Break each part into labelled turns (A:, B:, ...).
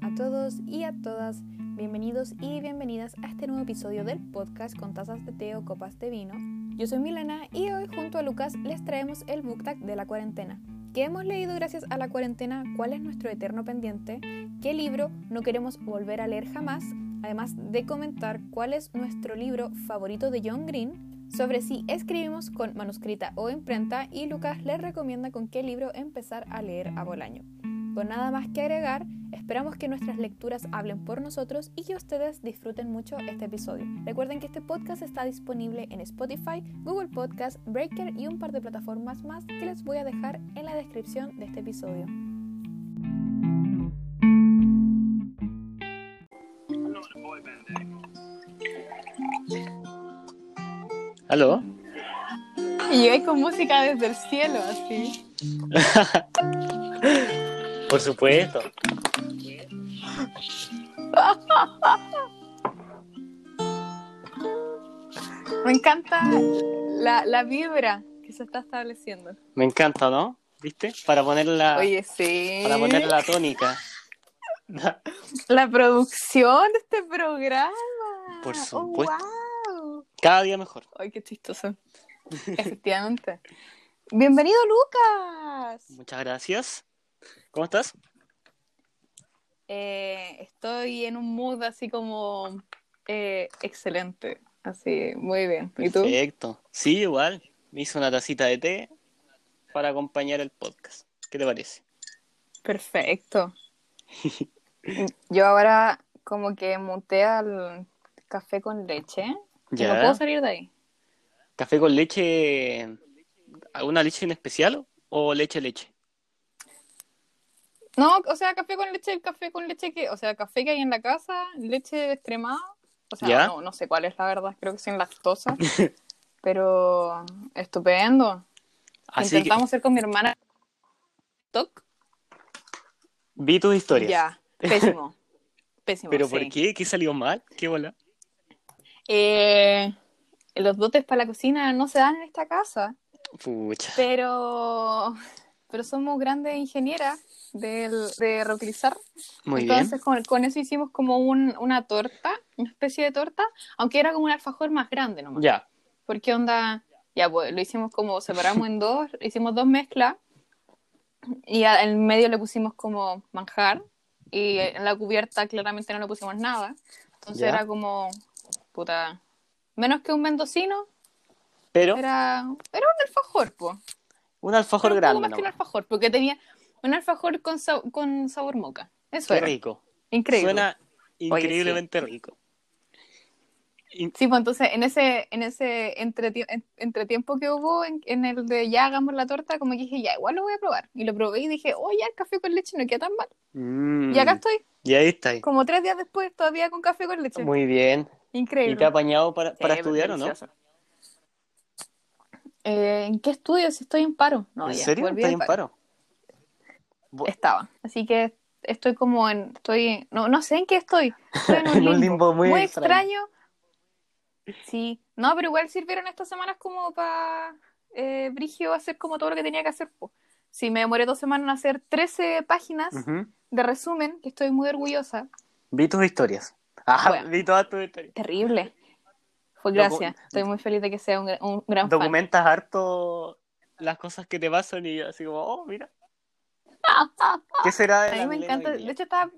A: A todos y a todas, bienvenidos y bienvenidas a este nuevo episodio del podcast con tazas de té o copas de vino. Yo soy Milena y hoy junto a Lucas les traemos el book tag de la cuarentena. ¿Qué hemos leído gracias a la cuarentena? ¿Cuál es nuestro eterno pendiente? ¿Qué libro no queremos volver a leer jamás? Además de comentar cuál es nuestro libro favorito de John Green, sobre si escribimos con manuscrita o imprenta y Lucas les recomienda con qué libro empezar a leer a Bolaño. Con nada más que agregar, esperamos que nuestras lecturas hablen por nosotros y que ustedes disfruten mucho este episodio. Recuerden que este podcast está disponible en Spotify, Google Podcast, Breaker y un par de plataformas más que les voy a dejar en la descripción de este episodio.
B: ¿Aló?
A: Y llegué con música desde el cielo, así.
B: Por supuesto.
A: Me encanta la, la vibra que se está estableciendo.
B: Me encanta, ¿no? ¿Viste? Para poner la,
A: Oye, sí.
B: para poner la tónica.
A: La producción de este programa.
B: Por
A: Oh,
B: supuesto.
A: wow.
B: Cada día mejor.
A: Ay, qué chistoso. Efectivamente. Bienvenido, Lucas.
B: Muchas gracias. ¿Cómo estás?
A: Eh, estoy en un mood así como eh, excelente. Así, muy bien. ¿Y tú?
B: Perfecto. Sí, igual. Me hice una tacita de té para acompañar el podcast. ¿Qué te parece?
A: Perfecto. Yo ahora como que muté al café con leche. Y no
B: Ya.
A: puedo salir de ahí.
B: ¿Café con leche? ¿Alguna leche en especial o leche leche?
A: No, o sea, café con leche, el café con leche que, o sea, café que hay en la casa, leche descremada. O sea,
B: ¿Ya?
A: no, no sé cuál es la verdad, creo que sin lactosa. pero estupendo.
B: Así que
A: Intentamos hacer con mi hermana. TikTok.
B: vi tus historias.
A: Ya, pésimo. Pésimo.
B: ¿Pero
A: sí.
B: por qué? ¿Qué salió mal? ¿Qué bola?
A: Eh, los dotes para la cocina no se dan en esta casa,
B: Pucha.
A: pero, pero somos grandes ingenieras del- de reutilizar.
B: Muy bien.
A: Entonces con, con eso hicimos como un- una torta, una especie de torta, aunque era como un alfajor más grande nomás.
B: Ya.
A: Porque onda, ya pues lo hicimos como separamos en dos, hicimos dos mezclas y a- en medio le pusimos como manjar y en la cubierta claramente no le pusimos nada. Entonces
B: Ya.
A: era como, puta, menos que un mendocino,
B: Pero
A: era, era un alfajor, pues.
B: un alfajor
A: un poco
B: grande,
A: más que un alfajor, porque tenía un alfajor con, con sabor moca. Eso
B: Qué
A: era.
B: rico.
A: Increíble.
B: Suena
A: sí.
B: increíblemente rico. In-
A: Sí, pues entonces en ese, en ese entretie- en- entretiempo que hubo en, en el de ya hagamos la torta, como que dije, ya, igual lo voy a probar. Y lo probé y dije, oh, ya el café con leche no queda tan mal.
B: Mm,
A: Y acá estoy,
B: Y ahí está.
A: como tres días después, todavía con café con leche.
B: Muy bien.
A: Increíble.
B: ¿Y te ha apañado para, para
A: Sí,
B: estudiar o no?
A: Eh, ¿En qué estudio? Si estoy en paro. No,
B: ¿En
A: ya,
B: serio? ¿Estás en
A: paro.
B: paro?
A: Estaba. Así que estoy como en, estoy, no, no sé en qué estoy. Estoy en un
B: En
A: limbo,
B: un limbo muy
A: extraño. Sí, no, pero igual sirvieron estas semanas como para eh, Brigio hacer como todo lo que tenía que hacer. po. Sí, me demoré dos semanas en hacer 13 páginas de resumen, que estoy muy orgullosa.
B: Vi tus historias. Ah,
A: Bueno.
B: vi todas tus historias.
A: Terrible. Fue
B: Docu-
A: gracias. Estoy muy feliz de que sea un, gra- un gran fan.
B: Documentas harto las cosas que te pasan y así como, oh, mira. ¿Qué será de
A: A
B: la
A: mí me
B: Milena
A: encanta. De hecho, estaba.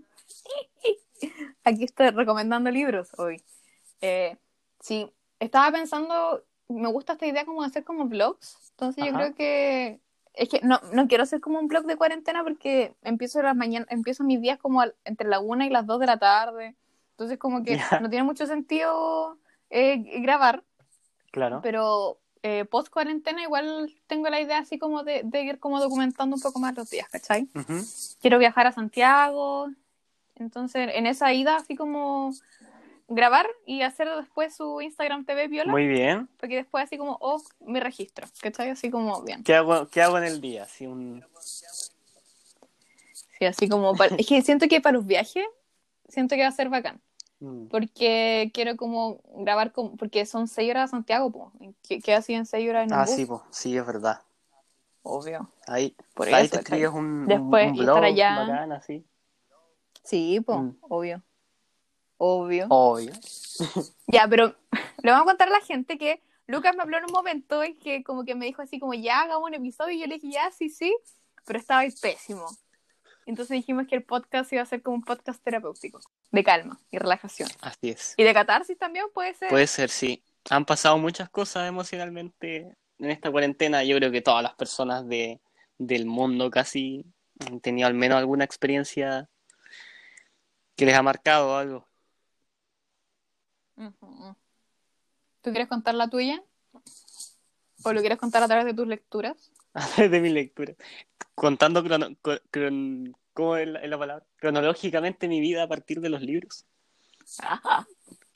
A: Aquí estoy recomendando libros hoy. Eh, sí, estaba pensando. Me gusta esta idea como de hacer como vlogs. Entonces, yo
B: Ajá.
A: creo que. Es que no, no quiero hacer como un blog de cuarentena porque empiezo las mañanas, empiezo mis días como al- entre la una y las dos de la tarde. Entonces, como que
B: Ya.
A: no tiene mucho sentido eh, grabar.
B: Claro.
A: Pero eh, post cuarentena, igual tengo la idea así como de, de ir como documentando un poco más los días, ¿cachai? Quiero viajar a Santiago. Entonces, en esa ida, así como grabar y hacer después su Instagram TV Viola,
B: Muy bien.
A: porque después así como, oh, mi registro, ¿cachai? Así como, bien.
B: ¿Qué hago, qué hago en el día? Así un...
A: Sí, así como, para- es que siento que para los viajes, siento que va a ser bacán,
B: Mm.
A: porque quiero como grabar, con, porque son seis horas a Santiago, po, que queda así en seis horas en un
B: Ah,
A: bus,
B: sí, pues, sí, es verdad.
A: obvio.
B: Ahí,
A: Por
B: ahí
A: eso,
B: te escribes un,
A: Después,
B: un
A: y estar allá.
B: bacán, así.
A: Sí, pues,
B: Mm.
A: obvio. Obvio.
B: Obvio.
A: Ya, pero le vamos a contar a la gente que Lucas me habló en un momento en que como que me dijo así como ya hagamos un episodio y yo le dije ya, sí, sí, pero estaba ahí pésimo. Entonces dijimos que el podcast iba a ser como un podcast terapéutico, de calma y relajación.
B: Así es.
A: Y de catarsis también puede ser.
B: Puede ser, sí. Han pasado muchas cosas emocionalmente en esta cuarentena. Yo creo que todas las personas de, del mundo casi han tenido al menos alguna experiencia que les ha marcado algo.
A: ¿Tú quieres contar la tuya? ¿O lo quieres contar a través de tus lecturas?
B: A través de mi lectura. Contando crono- cron- ¿cómo es la, es la palabra? Cronológicamente mi vida a partir de los libros.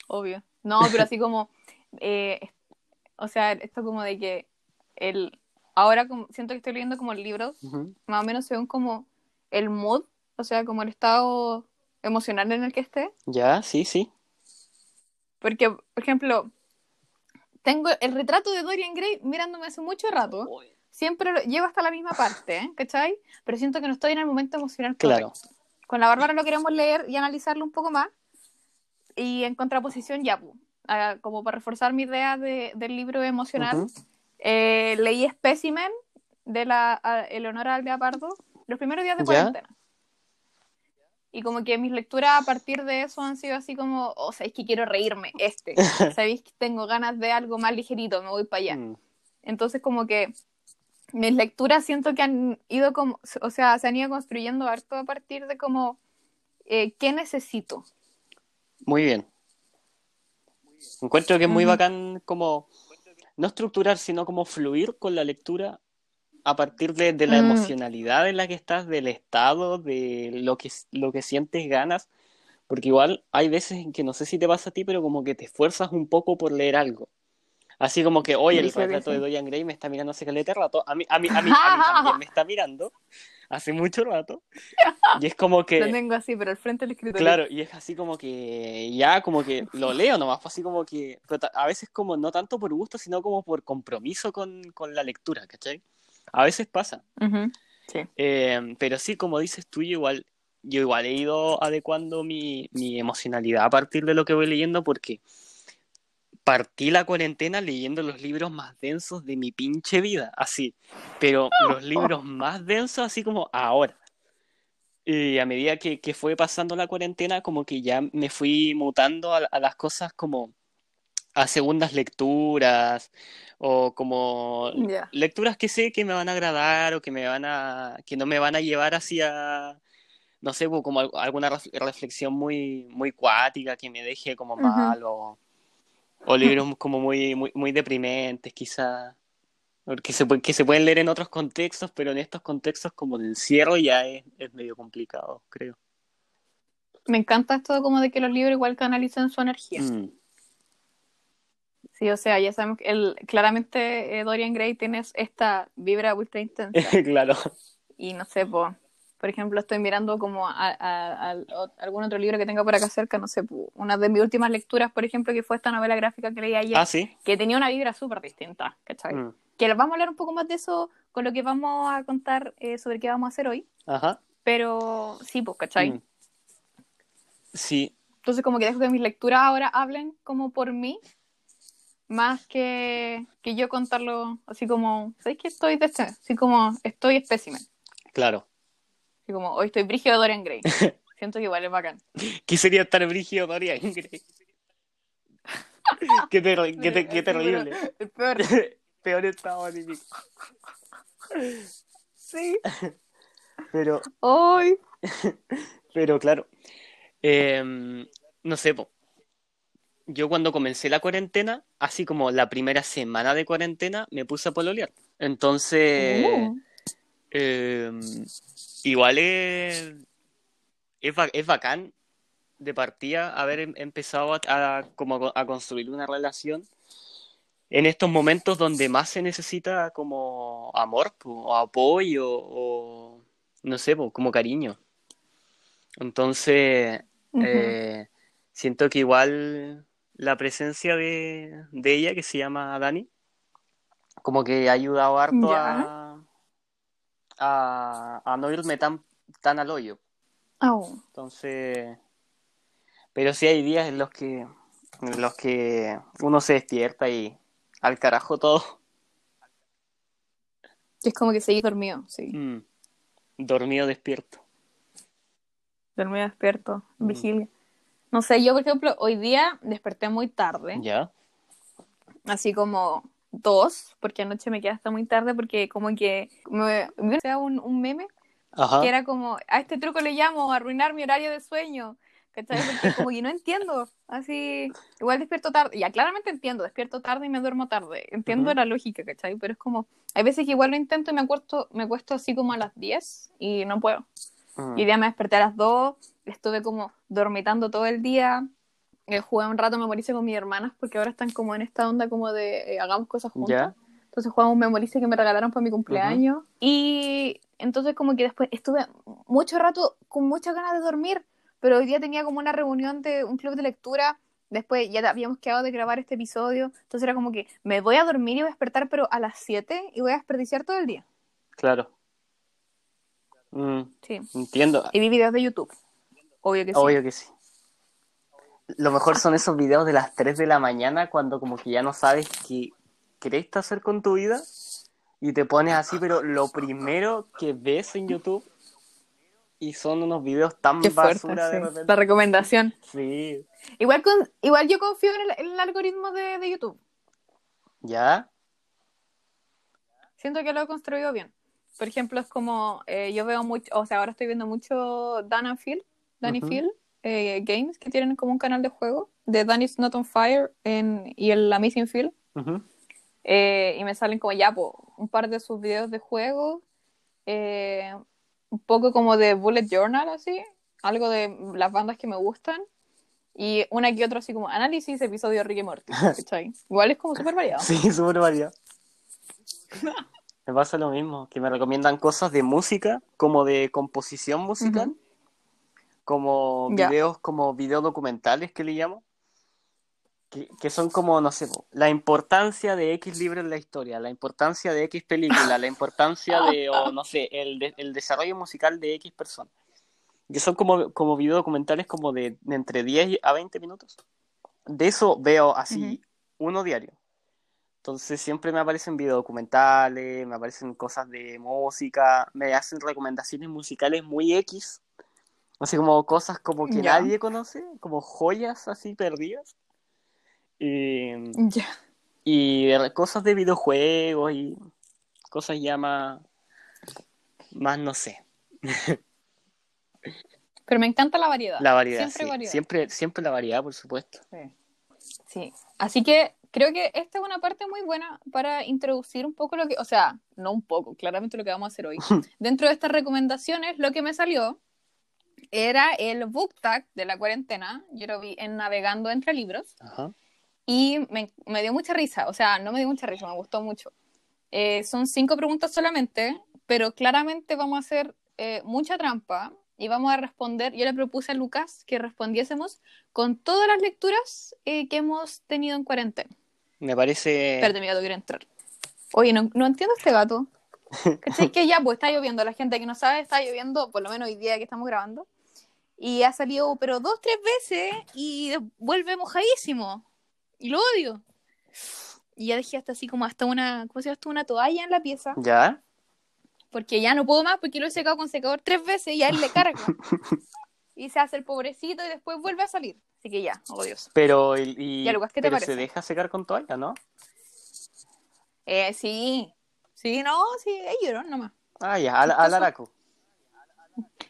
A: Obvio. No, pero así como, eh, o sea, esto como de que el, ahora como, siento que estoy leyendo como libros,
B: Ujú.
A: más o menos según como el mood, o sea, como el estado emocional en el que esté.
B: Ya, sí, sí.
A: Porque, por ejemplo, tengo el retrato de Dorian Gray mirándome hace mucho rato. Siempre lo llevo hasta la misma parte, ¿eh? ¿cachai? Pero siento que no estoy en el momento emocional
B: Claro.
A: correcto. Con la Bárbara lo queremos leer y analizarlo un poco más. Y en contraposición, ya, pu, ah, como para reforzar mi idea de- del libro emocional,
B: Ujú.
A: eh, leí Specimen de la Eleonora Aldea Pardo los primeros días de cuarentena. Y como que mis lecturas a partir de eso han sido así como, oh, sabéis que quiero reírme, este. Sabéis que tengo ganas de algo más ligerito, me voy para allá.
B: Mm.
A: Entonces como que mis lecturas siento que han ido como, o sea, se han ido construyendo harto a partir de como, eh, ¿qué necesito?
B: Muy bien. Encuentro que es muy bacán como no estructurar, sino como fluir con la lectura a partir de, de la
A: Mm.
B: emocionalidad en la que estás, del estado, de lo que, lo que sientes ganas. Porque igual hay veces en que no sé si te pasa a ti, pero como que te esfuerzas un poco por leer algo. Así como que, oye, el retrato de. Dorian Gray me está mirando hace caleta rato. A mí, a mí, a mí, a mí también me está mirando hace mucho rato. Y es como que...
A: Lo tengo así, pero al frente del escritorio.
B: Claro, y es así como que ya como que lo leo nomás, pues así como que a veces como no tanto por gusto, sino como por compromiso con, con la lectura, ¿cachai? A veces pasa.
A: Ujú, Sí.
B: Eh, pero sí, como dices tú, yo igual, yo igual he ido adecuando mi, mi emocionalidad a partir de lo que voy leyendo porque partí la cuarentena leyendo los libros más densos de mi pinche vida, así, pero los libros más densos así como ahora. Y a medida que, que fue pasando la cuarentena, como que ya me fui mutando a, a las cosas como a segundas lecturas o como
A: Ya.
B: lecturas que sé que me van a agradar o que me van a que no me van a llevar hacia no sé como al- alguna ref- reflexión muy muy cuática que me deje como mal o, o libros como muy muy muy deprimentes quizás porque se que se pueden leer en otros contextos pero en estos contextos como de encierro ya es, es medio complicado creo
A: Me encanta esto como de que los libros igual canalizan su energía.
B: Mm,
A: Sí, o sea, ya sabemos que el, claramente eh, Dorian Gray tiene esta vibra ultra intensa.
B: claro
A: y no sé, po, por ejemplo, estoy mirando como a, a- a- a algún otro libro que tenga por acá cerca, no sé, una de mis últimas lecturas, por ejemplo, que fue esta novela gráfica que leí ayer,
B: ah sí
A: que tenía una vibra súper distinta, ¿cachai?
B: Mm,
A: Que vamos a hablar un poco más de eso con lo que vamos a contar eh, sobre qué vamos a hacer hoy,
B: ajá
A: pero sí, pues, ¿cachai?
B: Mm. sí
A: Entonces como que dejo que mis lecturas ahora hablen como por mí, más que, que yo contarlo así como, ¿sabéis que estoy de este? Así como, estoy espécimen.
B: claro
A: Así como, hoy estoy brígido Dorian Gray. Siento que igual es bacán.
B: ¿Qué sería estar brígido Dorian Gray? qué, terri- qué, te- qué
A: Sí,
B: terrible.
A: El peor.
B: Peor estado anímico.
A: Sí.
B: Pero,
A: Hoy.
B: pero claro. em, no sé, po. Yo cuando comencé la cuarentena, así como la primera semana de cuarentena, me puse a pololear. Entonces,
A: Uh,
B: em, igual es, es, es bacán de partida haber em- empezado a, a- como a construir una relación en estos momentos donde más se necesita como amor o apoyo o no sé, como cariño. Entonces, eh, siento que igual la presencia de, de ella, que se llama Dani, como que ha ayudado harto a, a, a no irme tan, tan al hoyo.
A: Oh.
B: Entonces, pero sí hay días en los que, en los que uno se despierta y al carajo todo.
A: Es como que seguí dormido, sí.
B: Mm. Dormido despierto.
A: Dormido despierto,
B: Mm.
A: vigilia. No sé, yo por ejemplo, hoy día desperté muy tarde,
B: ¿Ya?
A: así como dos, porque anoche me quedé hasta muy tarde porque como que me, me un, un meme
B: Ajá.
A: que era como, a este truco le llamo arruinar mi horario de sueño, ¿cachai? Porque como que no entiendo, así, igual despierto tarde, ya claramente entiendo, despierto tarde y me duermo tarde, entiendo la lógica, ¿cachai? Pero es como, hay veces que igual lo intento y me acuesto, me acuesto así como a las 10 y no puedo.
B: Mm.
A: Y día me desperté a las 2, estuve como dormitando todo el día, eh, jugué un rato memorice con mis hermanas porque ahora están como en esta onda como de eh, hagamos cosas juntas.
B: ¿Ya?
A: Entonces jugamos un memorice que me regalaron para mi cumpleaños. Y entonces como que después estuve mucho rato con muchas ganas de dormir, pero hoy día tenía como una reunión de un club de lectura. Después ya habíamos quedado de grabar este episodio. Entonces era como que me voy a dormir y voy a despertar, pero a las 7 y voy a desperdiciar todo el día.
B: Claro. Mm,
A: Sí.
B: entiendo.
A: Y vi videos de YouTube. Obvio que sí.
B: Obvio que sí. Lo mejor son esos videos de las 3 de la mañana cuando como que ya no sabes qué querés hacer con tu vida y te pones así, pero lo primero que ves en YouTube y son unos videos tan
A: Qué fuerte,
B: basura de
A: sí.
B: repente.
A: La recomendación.
B: Sí.
A: Igual, con, igual yo confío en el, en el algoritmo de, de YouTube.
B: ¿Ya?
A: Siento que lo he construido bien. Por ejemplo, es como eh, yo veo mucho, o sea, ahora estoy viendo mucho Dan and Phil, Danny
B: Ujú.
A: Phil eh, Games, que tienen como un canal de juego de Danny's Not on Fire en, y el Amazing Phil.
B: Ujú.
A: Eh, y me salen como ya, po, un par de sus videos de juego, eh, un poco como de Bullet Journal, así, algo de las bandas que me gustan, y una que otra así como análisis, episodio Ricky Morty. Igual es como súper variado.
B: Sí, súper variado. Me pasa lo mismo, que me recomiendan cosas de música, como de composición musical. Como
A: Ya.
B: videos, como videos documentales que le llamo, que, que son como, no sé, la importancia de X libro en la historia, la importancia de X película, la importancia de, o no sé, el, de- el desarrollo musical de X persona. Que son como, como videos documentales como de, de entre 10 a 20 minutos. De eso veo así uno diario. Entonces siempre me aparecen videos documentales, me aparecen cosas de música, me hacen recomendaciones musicales muy X, así como cosas como que nadie conoce, como joyas así perdidas. Y,
A: Ya.
B: y cosas de videojuegos y cosas ya más, más no sé,
A: Pero me encanta la variedad.
B: la variedad,
A: Siempre
B: sí.
A: variedad.
B: Siempre, siempre la variedad, por supuesto.
A: Sí. Sí. Así que creo que esta es una parte muy buena para introducir un poco lo que, o sea, no un poco, claramente lo que vamos a hacer hoy. Dentro de estas recomendaciones, lo que me salió era el book tag de la cuarentena. Yo lo vi en Navegando entre libros
B: Ajá.
A: y me, me dio mucha risa, o sea, no me dio mucha risa, me gustó mucho. Eh, son cinco preguntas solamente, pero claramente vamos a hacer eh, mucha trampa y vamos a responder. Yo le propuse a Lucas que respondiésemos con todas las lecturas eh, que hemos tenido en cuarentena.
B: Me parece...
A: Espérate, mi gato quiere entrar. Oye, no, no entiendo este gato. ¿Cachai? Que ya, pues está lloviendo. La gente que no sabe, está lloviendo, por lo menos hoy día que estamos grabando. Y ha salido, pero dos, tres veces y vuelve mojadísimo. Y lo odio. Y ya dejé hasta así como hasta una, ¿cómo se llama? Hasta una toalla en la pieza.
B: ¿Ya?
A: Porque ya no puedo más porque lo he secado con secador tres veces y a él le carga. y se hace el pobrecito y después vuelve a salir. Así que ya, odioso.
B: Pero, y, y-
A: Ya, Lucas, ¿qué te
B: pero se
A: parece?
B: deja secar con toalla, ¿no?
A: Eh, sí. Sí, no, sí, es llorón nomás.
B: Ah, ya, al, al araco.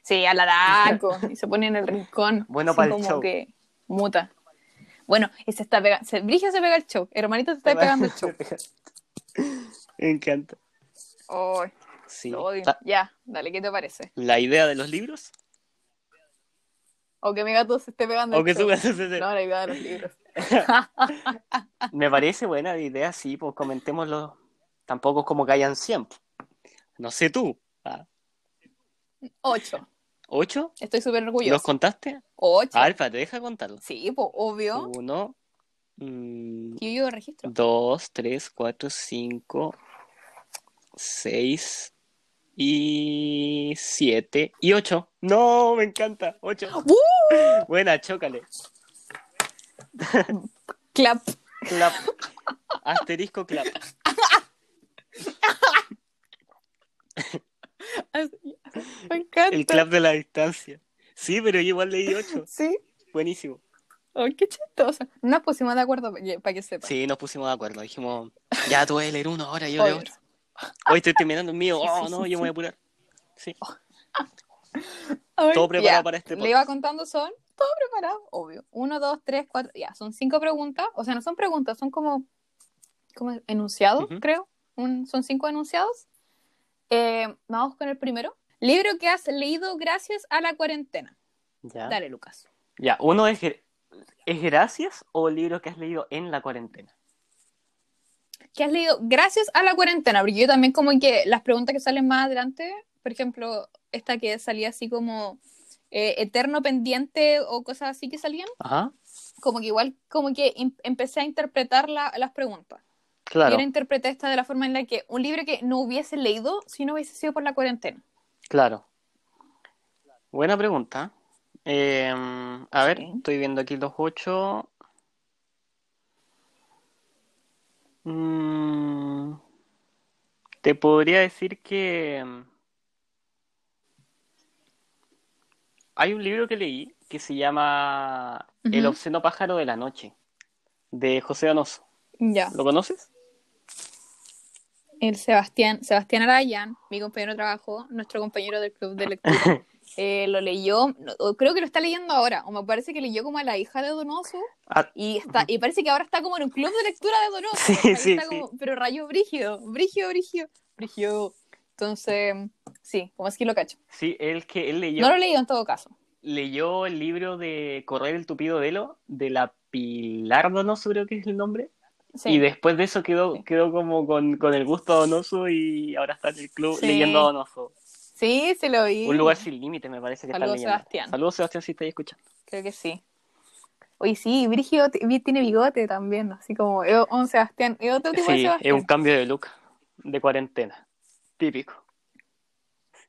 A: Sí, al araco. y se pone en el rincón.
B: Bueno para el
A: como
B: show.
A: que muta. Bueno, y se está pegando. Se, Brigia se pega el show. Hermanito se está pegando el show.
B: Me encanta.
A: Ay,
B: Sí.
A: lo odio.
B: La,
A: Ya, dale, ¿qué te parece?
B: la idea de los libros.
A: O que mi gato se esté pegando
B: O
A: el
B: que
A: show. No, la idea de los libros.
B: Me parece buena la idea, sí, pues comentémoslo. Tampoco es como que hayan 100. po. No sé tú. Ah,
A: Ocho.
B: ¿Ocho?
A: Estoy súper
B: ¿Los
A: orgulloso.
B: contaste?
A: Ocho.
B: A ver, espérate, deja contarlo.
A: Sí, pues, obvio.
B: Uno, mm,
A: Yo yo registro.
B: dos, tres, cuatro, cinco, seis. y siete y ocho. No, me encanta. Ocho.
A: ¡Uh!
B: Buena, chócale.
A: Clap.
B: Clap. Asterisco clap.
A: Me encanta.
B: El clap de la distancia. Sí, pero yo igual leí ocho.
A: Sí.
B: Buenísimo.
A: Ay, qué chistoso. Nos pusimos de acuerdo para que sepa.
B: Sí, nos pusimos de acuerdo. Dijimos, ya tú a leer uno ahora, yo de otro. Hoy estoy terminando el mío. Oh, no, yo me voy a apurar. Sí.
A: Ay,
B: Todo preparado
A: ya.
B: para este
A: Le
B: podcast.
A: iba contando, son todo preparado, obvio. Uno, dos, tres, cuatro, ya, son cinco preguntas. O sea, no son preguntas, son como, como enunciados, creo. Un- son cinco enunciados. Eh, vamos con el primero. Libro que has leído gracias a la cuarentena.
B: Ya.
A: Dale, Lucas.
B: Ya, uno es, ¿es gracias o libro que has leído en la cuarentena?
A: ¿Qué has leído gracias a la cuarentena? Porque yo también como que las preguntas que salen más adelante, por ejemplo, esta que salía así como eh, eterno pendiente o cosas así que salían,
B: Ajá.
A: como que igual como que em- empecé a interpretar la- las preguntas.
B: Claro,
A: ahora interpreté esta de la forma en la que un libro que no hubiese leído si no hubiese sido por la cuarentena.
B: Claro. Buena pregunta. Eh, a ver,
A: Sí.
B: estoy viendo aquí los ocho. Mm, te podría decir que mm, hay un libro que leí que se llama El obsceno pájaro de la noche, de José Donoso.
A: Ya.
B: ¿Lo conoces?
A: El Sebastián, Sebastián Arayán, mi compañero de trabajo, nuestro compañero del club de lectura, eh, lo leyó, creo que lo está leyendo ahora, o me parece que leyó como a la hija de Donoso,
B: Ah,
A: y está, y parece que ahora está como en un club de lectura de Donoso.
B: Sí, sí,
A: Está
B: sí.
A: como- pero rayo brígido, brígido, brígido, brígido. Entonces, sí, como es que lo cacho.
B: sí, él que él leyó.
A: No lo leído en todo caso.
B: leyó el libro de Correr el tupido velo de la Pilar Donoso, creo que es el nombre.
A: Sí.
B: Y después de eso quedó, quedó como con, con el gusto a Donoso y ahora está en el club
A: Sí.
B: leyendo a Donoso.
A: Sí, se lo vi.
B: Un lugar sin límite, me parece que está
A: Saludos,
B: leyendo.
A: Sebastián.
B: Saludos, Sebastián, si estáis escuchando.
A: Creo que sí. Oye, sí, Brigio tiene bigote también, así como es un Sebastián, es otro tipo de
B: Sí, es
A: Sebastián.
B: un cambio de look de cuarentena. Típico.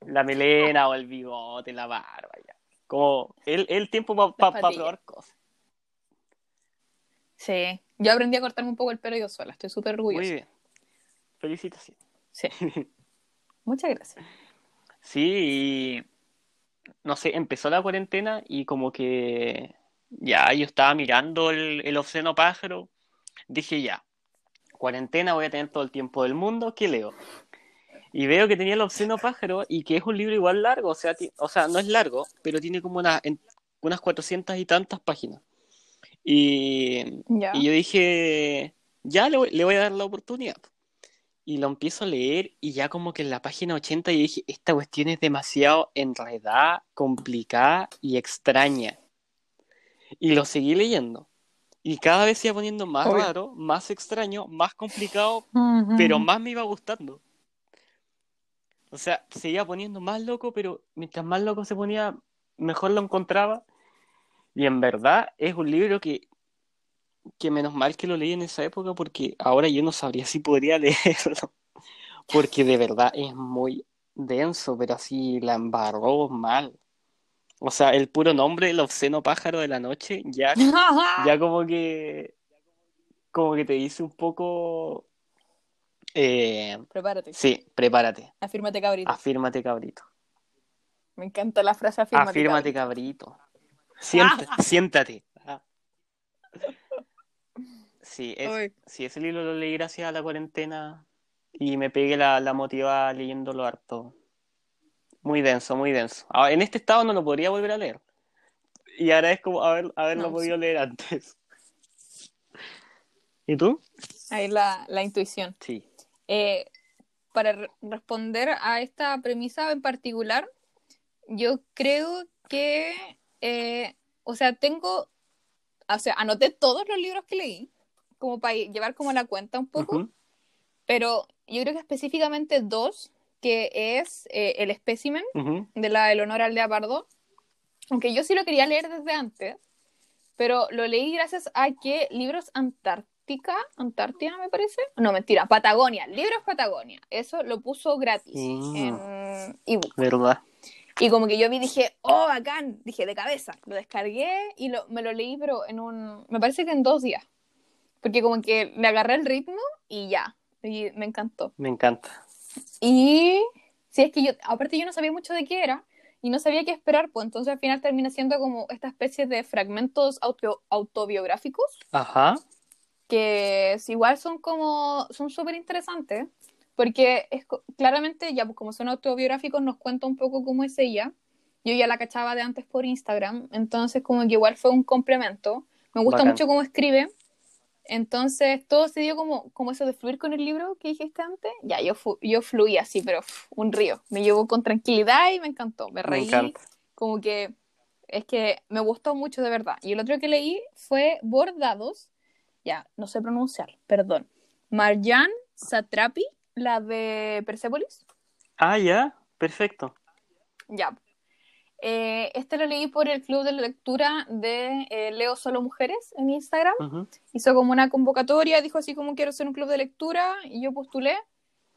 B: La melena o el bigote, la barba, ya. Como el, el tiempo para
A: patillas.
B: probar cosas.
A: Sí, yo aprendí a cortarme un poco el pelo yo sola, estoy súper orgullosa.
B: Muy bien. Felicitaciones.
A: Sí. Muchas gracias.
B: Sí, y no sé, empezó la cuarentena y como que ya yo estaba mirando el, el obsceno pájaro, dije ya, cuarentena voy a tener todo el tiempo del mundo, ¿qué leo? Y veo que tenía el obsceno pájaro y que es un libro igual largo, o sea, o sea, no es largo, pero tiene como una- en- unas cuatrocientas y tantas páginas. Y,
A: Ya.
B: y yo dije, ya le voy, le voy a dar la oportunidad. Y lo empiezo a leer y ya como que en la página 80 yo dije, esta cuestión es demasiado enredada, complicada y extraña. Y lo seguí leyendo. Y cada vez se iba poniendo más
A: Obvio.
B: raro, más extraño, más complicado, pero más me iba gustando. O sea, se iba poniendo más loco, pero mientras más loco se ponía, mejor lo encontraba. Y en verdad es un libro que, que menos mal que lo leí en esa época, porque ahora yo no sabría si podría leerlo. Porque de verdad es muy denso, pero así la embarró mal. O sea, el puro nombre, el obsceno pájaro de la noche, ya, ya como que como que te dice un poco eh,
A: Prepárate,
B: sí, prepárate,
A: afírmate cabrito.
B: afírmate cabrito,
A: Me encanta la frase afírmate,
B: afírmate
A: cabrito.
B: cabrito, Sienta- siéntate. Ah. Sí, es, sí, ese libro lo leí gracias a la cuarentena y me pegué la, la motivada leyéndolo harto. Muy denso, muy denso. Ah, En este estado no lo podría volver a leer. Y agradezco haber, haberlo
A: No,
B: podido leer antes. ¿Y tú?
A: Ahí la, la intuición.
B: Sí.
A: Eh, para re- responder a esta premisa en particular, yo creo que, eh, o sea, tengo, o sea, anoté todos los libros que leí, como para llevar como la cuenta un poco, pero yo creo que específicamente dos, que es eh, El espécimen
B: Ujú.
A: de la Eleonora Aldea Pardo, aunque yo sí lo quería leer desde antes, pero lo leí gracias a que Libros Antártica Ártica, Antártida, me parece. No, mentira, Patagonia. Libros Patagonia. Eso lo puso gratis
B: Mm.
A: en ebook.
B: ¿Verdad?
A: Y como que yo vi, dije, oh, bacán. Dije, de cabeza. Lo descargué y lo, me lo leí, pero en un. Me parece que en dos días. Porque como que le agarré el ritmo y ya. Y me encantó.
B: Me encanta.
A: Y sí, es que yo, aparte yo no sabía mucho de qué era y no sabía qué esperar, pues entonces al final termina siendo como esta especie de fragmentos auto- autobiográficos
B: Ajá.
A: que igual son como, son súper interesantes, porque es claramente ya pues como son autobiográficos nos cuenta un poco cómo es ella. Yo ya la cachaba de antes por Instagram, entonces como que igual fue un complemento. Me gusta
B: Bacán.
A: mucho cómo escribe. Entonces todo se dio como, como eso de fluir con el libro que dijiste antes. Ya, yo, yo fluí así, pero uf, un río. Me llevó con tranquilidad y me encantó. Me
B: Me
A: reí.
B: encanta.
A: Como que es que me gustó mucho de verdad. Y el otro que leí fue Bordados. Ya, no sé pronunciar, perdón. Marjan Satrapi, la de Persepolis.
B: Ah, ya. Perfecto.
A: Ya. Eh, este lo leí por el club de lectura de eh, Leo Solo Mujeres en Instagram. Hizo como una convocatoria, dijo así como quiero ser un club de lectura y yo postulé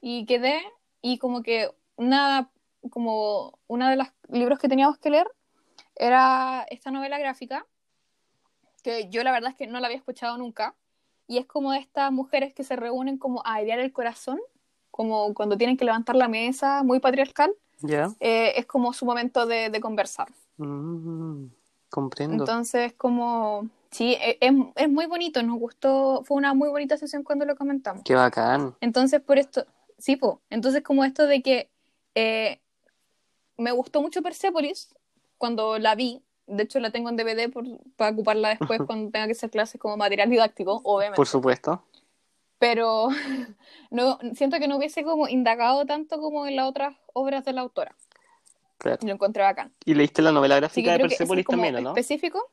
A: y quedé y como que una como una de los libros que teníamos que leer era esta novela gráfica que yo la verdad es que no la había escuchado nunca y es como estas mujeres que se reúnen como a airear el corazón como cuando tienen que levantar la mesa muy patriarcal eh, es como su momento de, de conversar
B: Mm, comprendo.
A: entonces, como, sí, e- es, es muy bonito, nos gustó, fue una muy bonita sesión cuando lo comentamos.
B: Qué bacán.
A: Entonces, por esto, sí, po, entonces como esto de que eh, me gustó mucho Persepolis cuando la vi, de hecho la tengo en DVD por, para ocuparla después cuando tenga que hacer clases como material didáctico, obviamente.
B: Por supuesto.
A: Pero no, siento que no hubiese como indagado tanto como en las otras obras de la autora.
B: Claro.
A: Y lo encontré bacán.
B: ¿Y leíste la novela gráfica de Persepolis
A: es
B: también, ¿o no?
A: específico.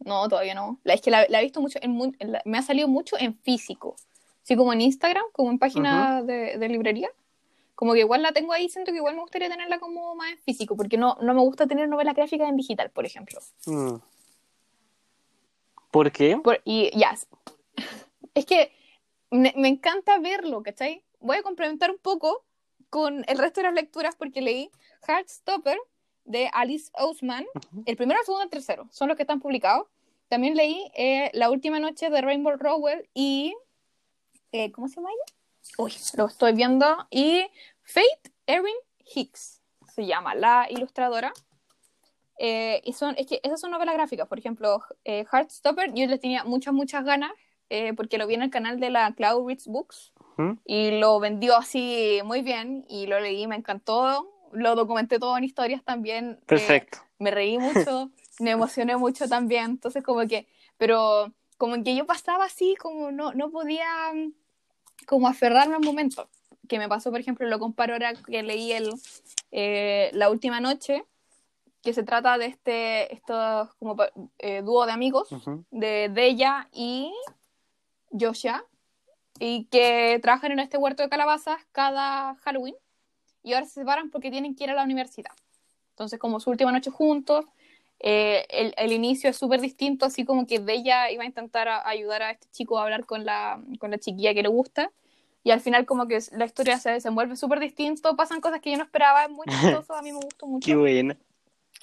A: No, todavía no. La, es que la, la he visto mucho, en, mu- en la- me ha salido mucho en físico. Así como en Instagram, como en páginas de, de librería. Como que igual la tengo ahí, siento que igual me gustaría tenerla como más en físico, porque no, no me gusta tener novela gráfica en digital, por ejemplo.
B: Mm. ¿Por qué?
A: Por- y ya, es que me, me encanta verlo, ¿cachai? Voy a complementar un poco con el resto de las lecturas porque leí Heartstopper de Alice Ousman, el primero, el segundo y el tercero, son los que están publicados. También leí eh, La última noche de Rainbow Rowell y... eh, ¿Cómo se llama ella? Uy, lo estoy viendo. Y Faith Erin Hicks se llama, la ilustradora. Eh, y son, es que esas son novelas gráficas, por ejemplo, eh, Heartstopper, yo le tenía muchas, muchas ganas, eh, porque lo vi en el canal de la Cloud Books,
B: Ujú.
A: y lo vendió así muy bien, y lo leí, me encantó, lo documenté todo en historias también. eh,
B: Perfecto.
A: me reí mucho, me emocioné mucho también, entonces como que, pero como que yo pasaba así, como no, no podía mm, como aferrarme al momento, que me pasó, por ejemplo, lo comparo ahora que leí el, eh, La Última Noche, que se trata de este, estos como eh, dúo de amigos,
B: Ujú.
A: de Deya y Joshua, y que trabajan en este huerto de calabazas cada Halloween, y ahora se separan porque tienen que ir a la universidad. Entonces, como su última noche juntos, eh, el, el inicio es súper distinto, así como que Deya iba a intentar a- ayudar a este chico a hablar con la, con la chiquilla que le gusta, y al final como que la historia se desenvuelve súper distinto, pasan cosas que yo no esperaba, es muy chistoso, a mí me gustó mucho
B: Qué buena.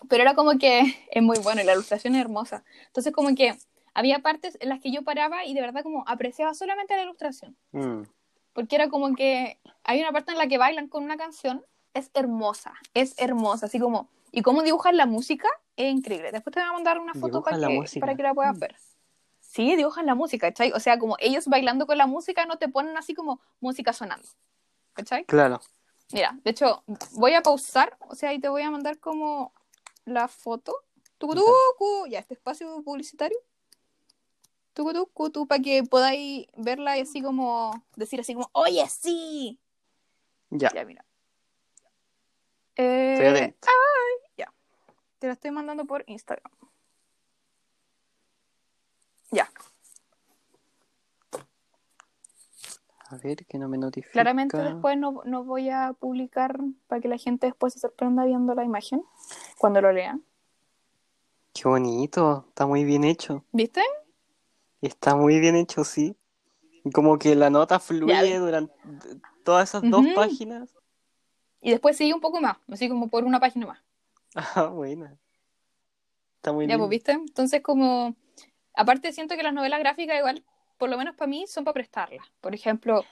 A: pero era como que es muy bueno y la ilustración es hermosa. Entonces como que había partes en las que yo paraba y de verdad como apreciaba solamente la ilustración,
B: Mm.
A: porque era como que hay una parte en la que bailan con una canción, es hermosa, es hermosa, así como, y cómo dibujan la música es increíble. Después te voy a mandar una foto para que, para que la puedas ver. Sí, dibujan la música, ¿cachai? O sea, como ellos bailando con la música no te ponen así como música sonando, ¿cachai?
B: Claro.
A: Mira, de hecho, voy a pausar, o sea, ahí te voy a mandar como la foto. Tucutucu, ya, este espacio publicitario. Tucutucu, para que podáis verla y así como decir así como, oye, sí.
B: Ya.
A: Ya, mira. Eh,
B: atento.
A: te la estoy mandando por Instagram. Ya,
B: A ver, que no me notifica.
A: claramente después no, no voy a publicar para que la gente después se sorprenda viendo la imagen cuando lo lean.
B: Qué bonito. Está muy bien hecho.
A: ¿Viste?
B: Está muy bien hecho, sí. Como que la nota fluye
A: Ya.
B: durante todas esas dos páginas.
A: Y después sigue un poco más, así como por una página más.
B: Ah, buena. Está muy
A: Ya,
B: lindo.
A: pues, ¿viste? Entonces, como, aparte siento que las novelas gráficas igual, por lo menos para mí, son para prestarlas. Por ejemplo,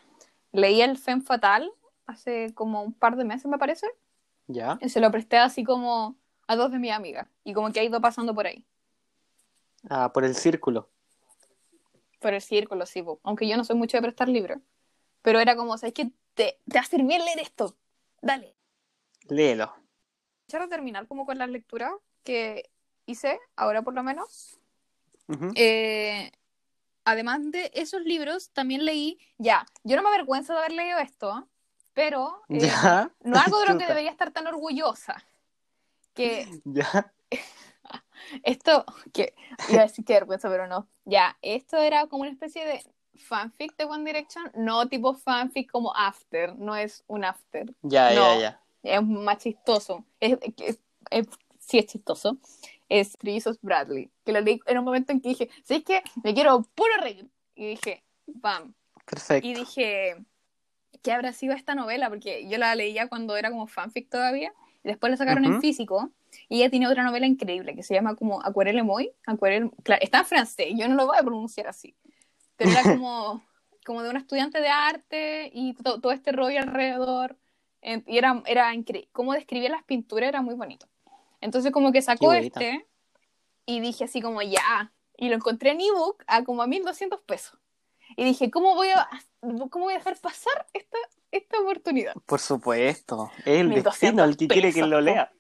A: leí el Femme Fatal hace como un par de meses, me parece,
B: ¿Ya?
A: y se lo presté así como a dos de mis amigas, y como que ha ido pasando por ahí,
B: Ah, por el círculo.
A: Por el círculo, sí, po. aunque yo no soy mucho de prestar libros, pero era como, ¿sabes qué? Te, te va a bien leer esto, dale.
B: Léelo.
A: Quiero terminar como con las lecturas que hice, ahora por lo menos,
B: Ujú.
A: Eh, además de esos libros, también leí, ya, yo no me avergüenzo de haber leído esto, pero eh,
B: ¿Ya?
A: no algo de lo que debería estar tan orgullosa. Que
B: ¿Ya?
A: Esto, que iba a decir que vergüenza, pero no. Ya, esto era como una especie de fanfic de One Direction, no tipo fanfic como After, no es un After,
B: Ya,
A: No.
B: ya, ya.
A: es más chistoso. Es, es- es- sí es chistoso. Es Jesus Bradley, que lo leí en un momento en que dije, ¿sabes qué? Me quiero puro reír. Y dije, bam.
B: Perfecto.
A: Y dije, ¿qué habrá sido esta novela? Porque yo la leía cuando era como fanfic todavía. Y después la sacaron en
B: Ujú.
A: físico. Y ella tiene otra novela increíble que se llama como Aquarelle Moy. Aquarelle, claro, está en francés, yo no lo voy a pronunciar así. Pero era como, como de una estudiante de arte y to- todo este rollo alrededor. Y era, era increíble. Cómo describía las pinturas era muy bonito. Entonces como que sacó este y dije así como ya. Y lo encontré en ebook a como a 1200 pesos. Y dije, ¿cómo voy a, cómo voy a dejar pasar esta, esta oportunidad?
B: Por supuesto. Es el
A: 1200
B: destino el que quiere que lo lea.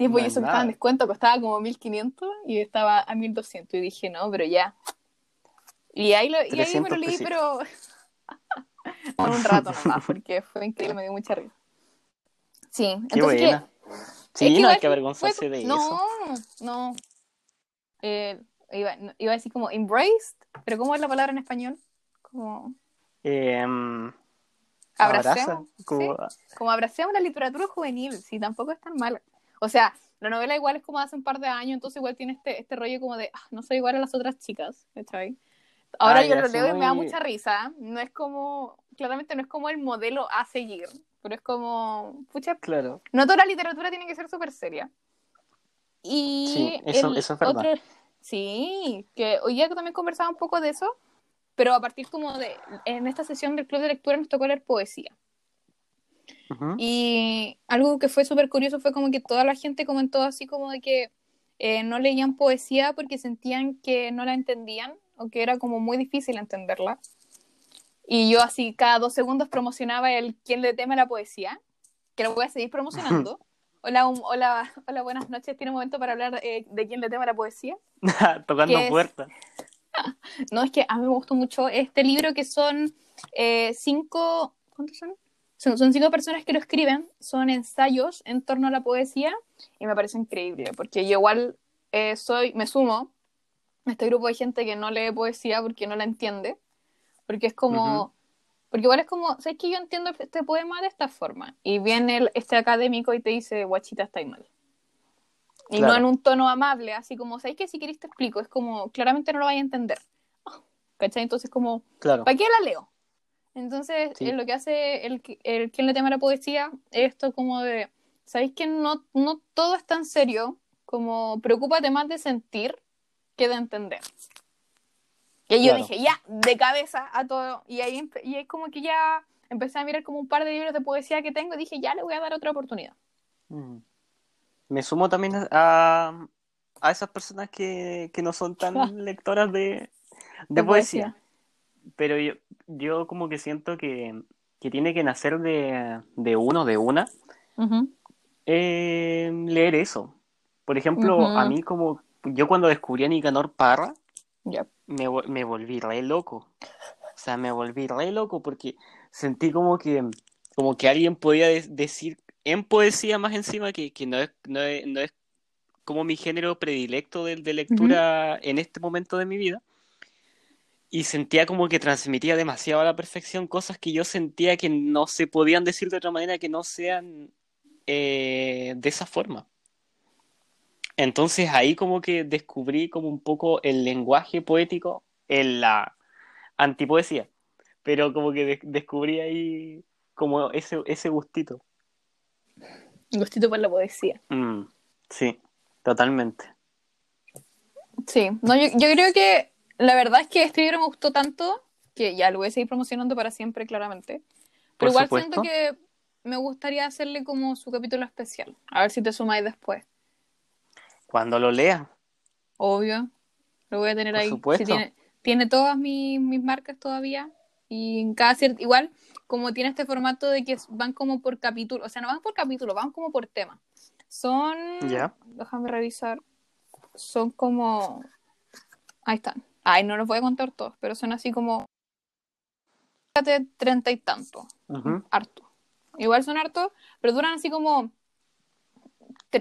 A: Sí, pues eso
B: es
A: que estaba en descuento costaba como 1500 y estaba a 1200. Y dije, no, pero ya. Y ahí, lo, y ahí me
B: 300
A: lo leí, pero por un rato nomás, porque fue increíble, me dio mucha risa. Sí,
B: Qué
A: entonces
B: buena.
A: que-
B: Sí,
A: es
B: no hay que avergonzarse de
A: no,
B: eso.
A: No, Eh, iba, no, iba a decir como embraced, pero ¿cómo es la palabra en español? Como abracemos.
B: abraza, como-
A: como abracemos la literatura juvenil, sí, tampoco es tan mala. O sea, la novela igual es como hace un par de años, entonces igual tiene este, este rollo como de, ah, no soy igual a las otras chicas, ¿cachai? Ahora
B: Ah,
A: yo lo leo y me da
B: muy-
A: mucha risa, no es como, claramente no es como el modelo a seguir, pero es como, pucha,
B: Claro.
A: no toda la literatura tiene que ser súper seria. Y
B: Sí, eso-
A: el
B: eso es verdad.
A: otro- sí, que hoy día también conversaba un poco de eso, pero a partir como de, en esta sesión del club de lectura nos tocó leer poesía. Y algo que fue súper curioso fue como que toda la gente comentó así como de que eh, no leían poesía porque sentían que no la entendían o que era como muy difícil entenderla. Y yo así cada dos segundos promocionaba el ¿Quién le teme la poesía? Que lo voy a seguir promocionando. Hola, um, hola, hola, buenas noches. ¿Tiene un momento para hablar eh, de quién le teme la poesía?
B: Tocando puertas.
A: No, es que a mí me gustó mucho este libro que son eh, cinco, ¿cuántos son? Son? Son cinco personas que lo escriben, son ensayos en torno a la poesía y me parece increíble porque yo igual eh, soy, me sumo a este grupo de gente que no lee poesía porque no la entiende, porque es como, porque igual es como, ¿sabes que yo entiendo este poema de esta forma? Y viene el, este académico y te dice, guachita, estáis mal. Y no en un tono amable, así como, ¿sabes que Si queréis te explico, es como, claramente no lo vais a entender. ¿Cachai? Entonces, como,
B: Claro.
A: ¿para qué la leo? Entonces,
B: Sí.
A: eh, lo que hace el, el quien le tema a la poesía es esto como de, ¿sabéis que no, no todo es tan serio? Como, preocúpate más de sentir que de entender. Y yo
B: Claro.
A: dije, ya, de cabeza a todo. Y ahí, y ahí como que ya empecé a mirar como un par de libros de poesía que tengo y dije, ya le voy a dar otra oportunidad.
B: Mm. Me sumo también a, a esas personas que, que no son tan lectoras de, de
A: De
B: poesía. Pero yo, yo como que siento que, que tiene que nacer de, de uno, de una, eh, leer eso. Por ejemplo, a mí como yo cuando descubrí a Nicanor Parra,
A: Ya.
B: me, me volví re loco. O sea, me volví re loco porque sentí como que, como que alguien podía de- decir en poesía más encima que, que no es, no es, no es como mi género predilecto de, de lectura en este momento de mi vida. Y sentía como que transmitía demasiado a la perfección cosas que yo sentía que no se podían decir de otra manera que no sean eh, de esa forma. Entonces ahí como que descubrí como un poco el lenguaje poético en la antipoesía. pero como que de- descubrí ahí como ese, ese gustito.
A: Gustito por la poesía.
B: Mm, sí, totalmente.
A: Sí, no, yo, yo creo que la verdad es que este libro me gustó tanto que ya lo voy a seguir promocionando para siempre, claramente. Pero
B: Por
A: igual siento que me gustaría hacerle como su capítulo especial. A ver si te sumáis después.
B: Cuando lo lea,
A: Obvio. Lo voy a tener
B: Por
A: ahí.
B: supuesto.
A: Tiene, tiene todas mis, mis marcas todavía. Y en cada cierto, igual, como tiene este formato de que van como por capítulo, o sea, no van por capítulo, van como por tema. Son,
B: Ya.
A: déjame revisar, son como, ahí están. Ay, no los voy a contar todos, pero son así como, fíjate, treinta y tanto, harto. Igual son hartos, pero duran así como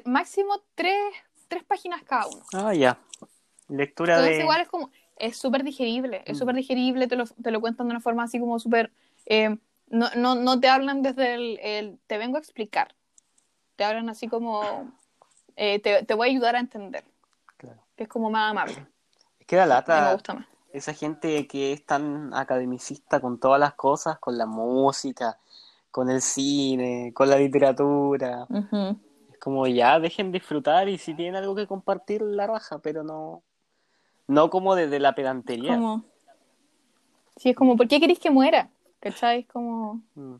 A: máximo tres, tres páginas cada uno.
B: Ah, ya. Lectura
A: Entonces
B: de...
A: igual es como, es súper digerible, es
B: Mm.
A: súper digerible, te lo, te lo cuentan de una forma así como súper, eh, no, no, no te hablan desde el, el, te vengo a explicar, te hablan así como, eh, te, te voy a ayudar a entender,
B: Claro.
A: que es como más amable,
B: que da
A: me
B: lata
A: gusta más.
B: esa gente que es tan academicista con todas las cosas, con la música, con el cine, con la literatura. Es como ya, dejen disfrutar y si tienen algo que compartir, la raja, pero no, no como desde la pedantería.
A: Como, sí, es como, ¿por qué queréis que muera? ¿Cachai? Es como,
B: Mm.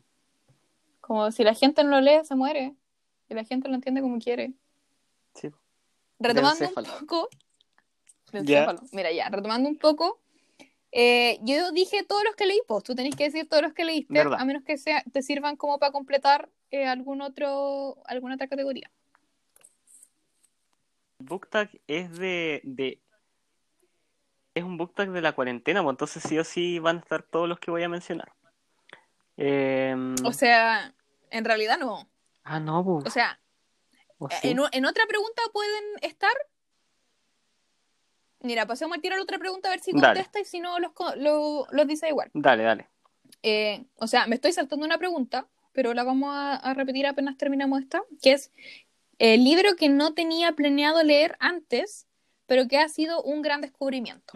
A: como si la gente no lo lee, se muere, y la gente lo entiende como quiere.
B: Sí.
A: retomando un poco. Mira, ya, retomando un poco. eh, yo dije todos los que leí, pues tú tenés que decir todos los que leíste,
B: Verdad.
A: a menos que sea, te sirvan como para completar eh, algún otro, alguna otra categoría.
B: book tag es de, de- es un book tag de la cuarentena, pues entonces sí o sí van a estar todos los que voy a mencionar. Em,
A: O sea, en realidad no.
B: ah, no, pues,
A: O sea,
B: ¿o sí?
A: en, o- en otra pregunta pueden estar. Mira, pasemos al tiro a la otra pregunta a ver si
B: Dale.
A: contesta y si no los, los dice igual.
B: Dale, dale.
A: Eh, o sea, me estoy saltando una pregunta, pero la vamos a, a repetir apenas terminamos esta, que es el libro que no tenía planeado leer antes, pero que ha sido un gran descubrimiento.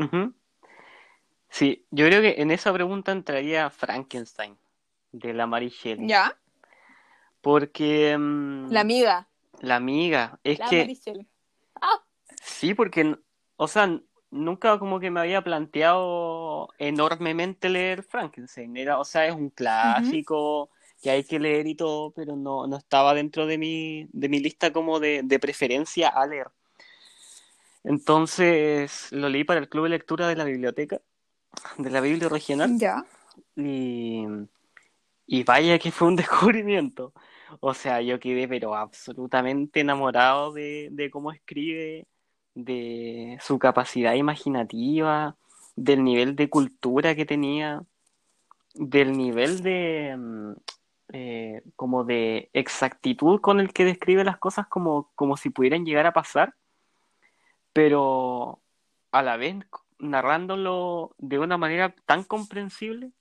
B: Sí, yo creo que en esa pregunta entraría Frankenstein, de la Mary Shelley.
A: ¿Ya?
B: Porque mm,
A: La amiga.
B: la amiga, es
A: La
B: que
A: Mary Shelley. Ah,
B: sí, porque, o sea, nunca como que me había planteado enormemente leer Frankenstein. Era, o sea, es un clásico que hay que leer y todo, pero no, no estaba dentro de mi, de mi lista como de, de preferencia a leer. Entonces lo leí para el club de lectura de la biblioteca, de la Biblia regional.
A: ya.
B: Y, y vaya que fue un descubrimiento. O sea, yo quedé pero absolutamente enamorado de, de cómo escribe, de su capacidad imaginativa, del nivel de cultura que tenía, del nivel de mm, eh, como de exactitud con el que describe las cosas como, como si pudieran llegar a pasar, pero a la vez narrándolo de una manera tan comprensible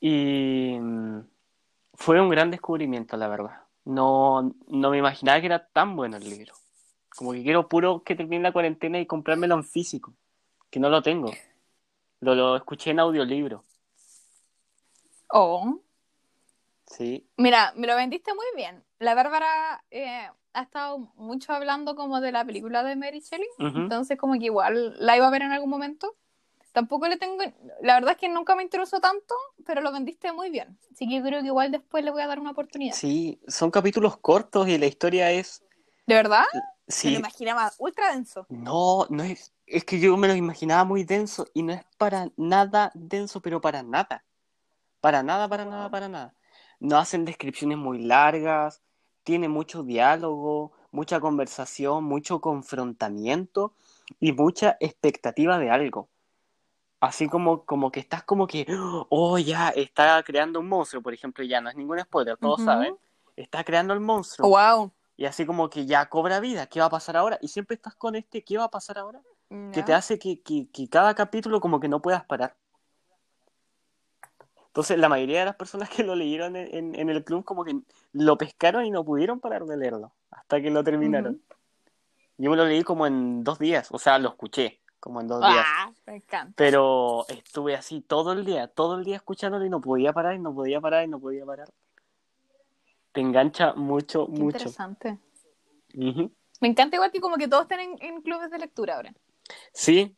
B: y mm, fue un gran descubrimiento, la verdad. No, no me imaginaba que era tan bueno el libro. Como que quiero puro que termine la cuarentena y comprármelo en físico, que no lo tengo. Lo, lo escuché en audiolibro.
A: Oh.
B: Sí,
A: Mira, me lo vendiste muy bien. La Bárbara eh, ha estado mucho hablando como de la película de Mary Shelley, entonces como que igual la iba a ver en algún momento. Tampoco le tengo, la verdad es que nunca me interesó tanto, pero lo vendiste muy bien. Así que yo creo que igual después le voy a dar una oportunidad.
B: sí, son capítulos cortos y la historia es...
A: ¿De verdad? Me lo
B: Sí,
A: imaginaba ultra denso.
B: no, no es... Es que yo me lo imaginaba muy denso y no es para nada denso, pero para nada. Para nada, para nada, para nada. No hacen descripciones muy largas, tiene mucho diálogo, mucha conversación, mucho confrontamiento y mucha expectativa de algo. Así como, como que estás como que, oh, ya, está creando un monstruo, por ejemplo, ya no es ningún spoiler, todos saben. Está creando el monstruo.
A: wow.
B: Y así como que ya cobra vida, ¿qué va a pasar ahora? Y siempre estás con este, ¿qué va a pasar ahora? Que te hace que, que, que cada capítulo como que no puedas parar. Entonces, la mayoría de las personas que lo leyeron en, en- en el club como que lo pescaron y no pudieron parar de leerlo hasta que lo terminaron. Yo me lo leí como en dos días, o sea, lo escuché como en dos días.
A: Ah, me encanta.
B: Pero estuve así todo el día, todo el día escuchándolo y no podía parar, y no podía parar, y no podía parar. Te engancha mucho,
A: Qué
B: mucho.
A: interesante. Me encanta igual que como que todos estén en, en clubes de lectura ahora.
B: Sí,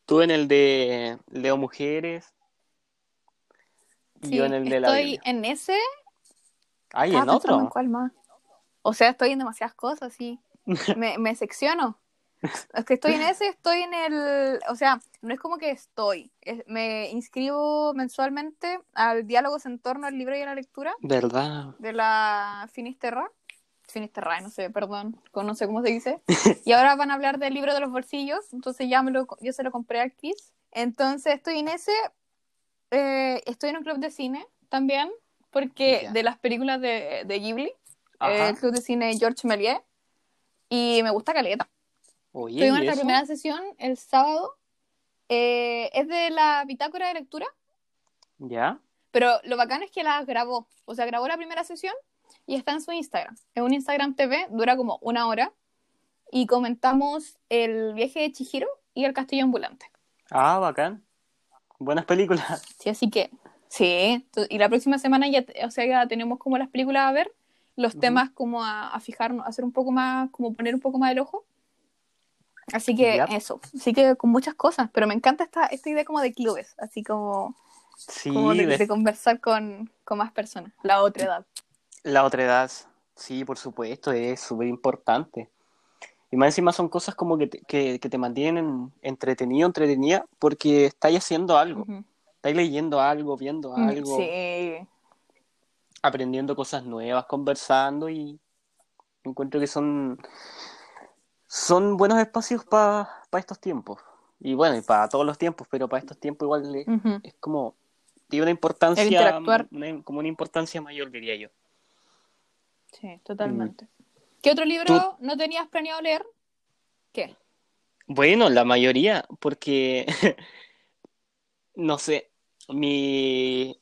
B: estuve en el de Leo Mujeres y
A: Sí,
B: yo en el de la
A: estoy en ese.
B: Ay,
A: estaba
B: en
A: pensando
B: otro.
A: en cuál más. O sea, estoy en demasiadas cosas, sí. Me, me secciono. Es que estoy en ese, estoy en el. O sea, no es como que estoy. es- me inscribo mensualmente al diálogos en torno al libro y a la lectura
B: ¿Verdad?
A: de la Finisterra. Finisterra, no sé, perdón, no sé cómo se dice. Y ahora van a hablar del libro de los bolsillos, entonces ya me lo, yo se lo compré al Chris. Entonces estoy en ese, eh, estoy en un club de cine también, porque
B: Ya.
A: de las películas de, de Ghibli, eh, el club de cine George Méliès, y me gusta Caleta.
B: Oye,
A: Tuvimos
B: ¿y
A: nuestra
B: eso?
A: primera sesión el sábado, eh, es de la bitácora de lectura,
B: ¿Ya?
A: pero lo bacán es que la grabó, o sea, grabó la primera sesión y está en su Instagram. Es un Instagram TV, dura como una hora y comentamos el viaje de Chihiro y el castillo ambulante.
B: Ah, bacán. Buenas películas.
A: Sí, así que sí, y la próxima semana ya, o sea, ya tenemos como las películas a ver, los temas como a, a fijarnos, a hacer un poco más, como poner un poco más el ojo. Así que eso, así que con muchas cosas, pero me encanta esta, esta idea como de clubes, así como,
B: Sí,
A: como de,
B: de-
A: de conversar con, con más personas, la otra edad.
B: la otra edad. Sí, por supuesto, es súper importante. Y más encima son cosas como que te, que, que te mantienen entretenido, entretenida, porque estáis haciendo algo.
A: Ujú.
B: Estáis leyendo algo, viendo
A: Mm,
B: algo,
A: Sí,
B: aprendiendo cosas nuevas, conversando y encuentro que son, son buenos espacios para estos tiempos. Y bueno, y para todos los tiempos, pero para estos tiempos igual es,
A: Ujú.
B: es como, tiene una importancia, una- como una importancia mayor, diría yo.
A: sí, totalmente. ¿Qué otro libro
B: Tú-
A: no tenías planeado leer? ¿Qué?
B: Bueno, la mayoría, porque no sé, mi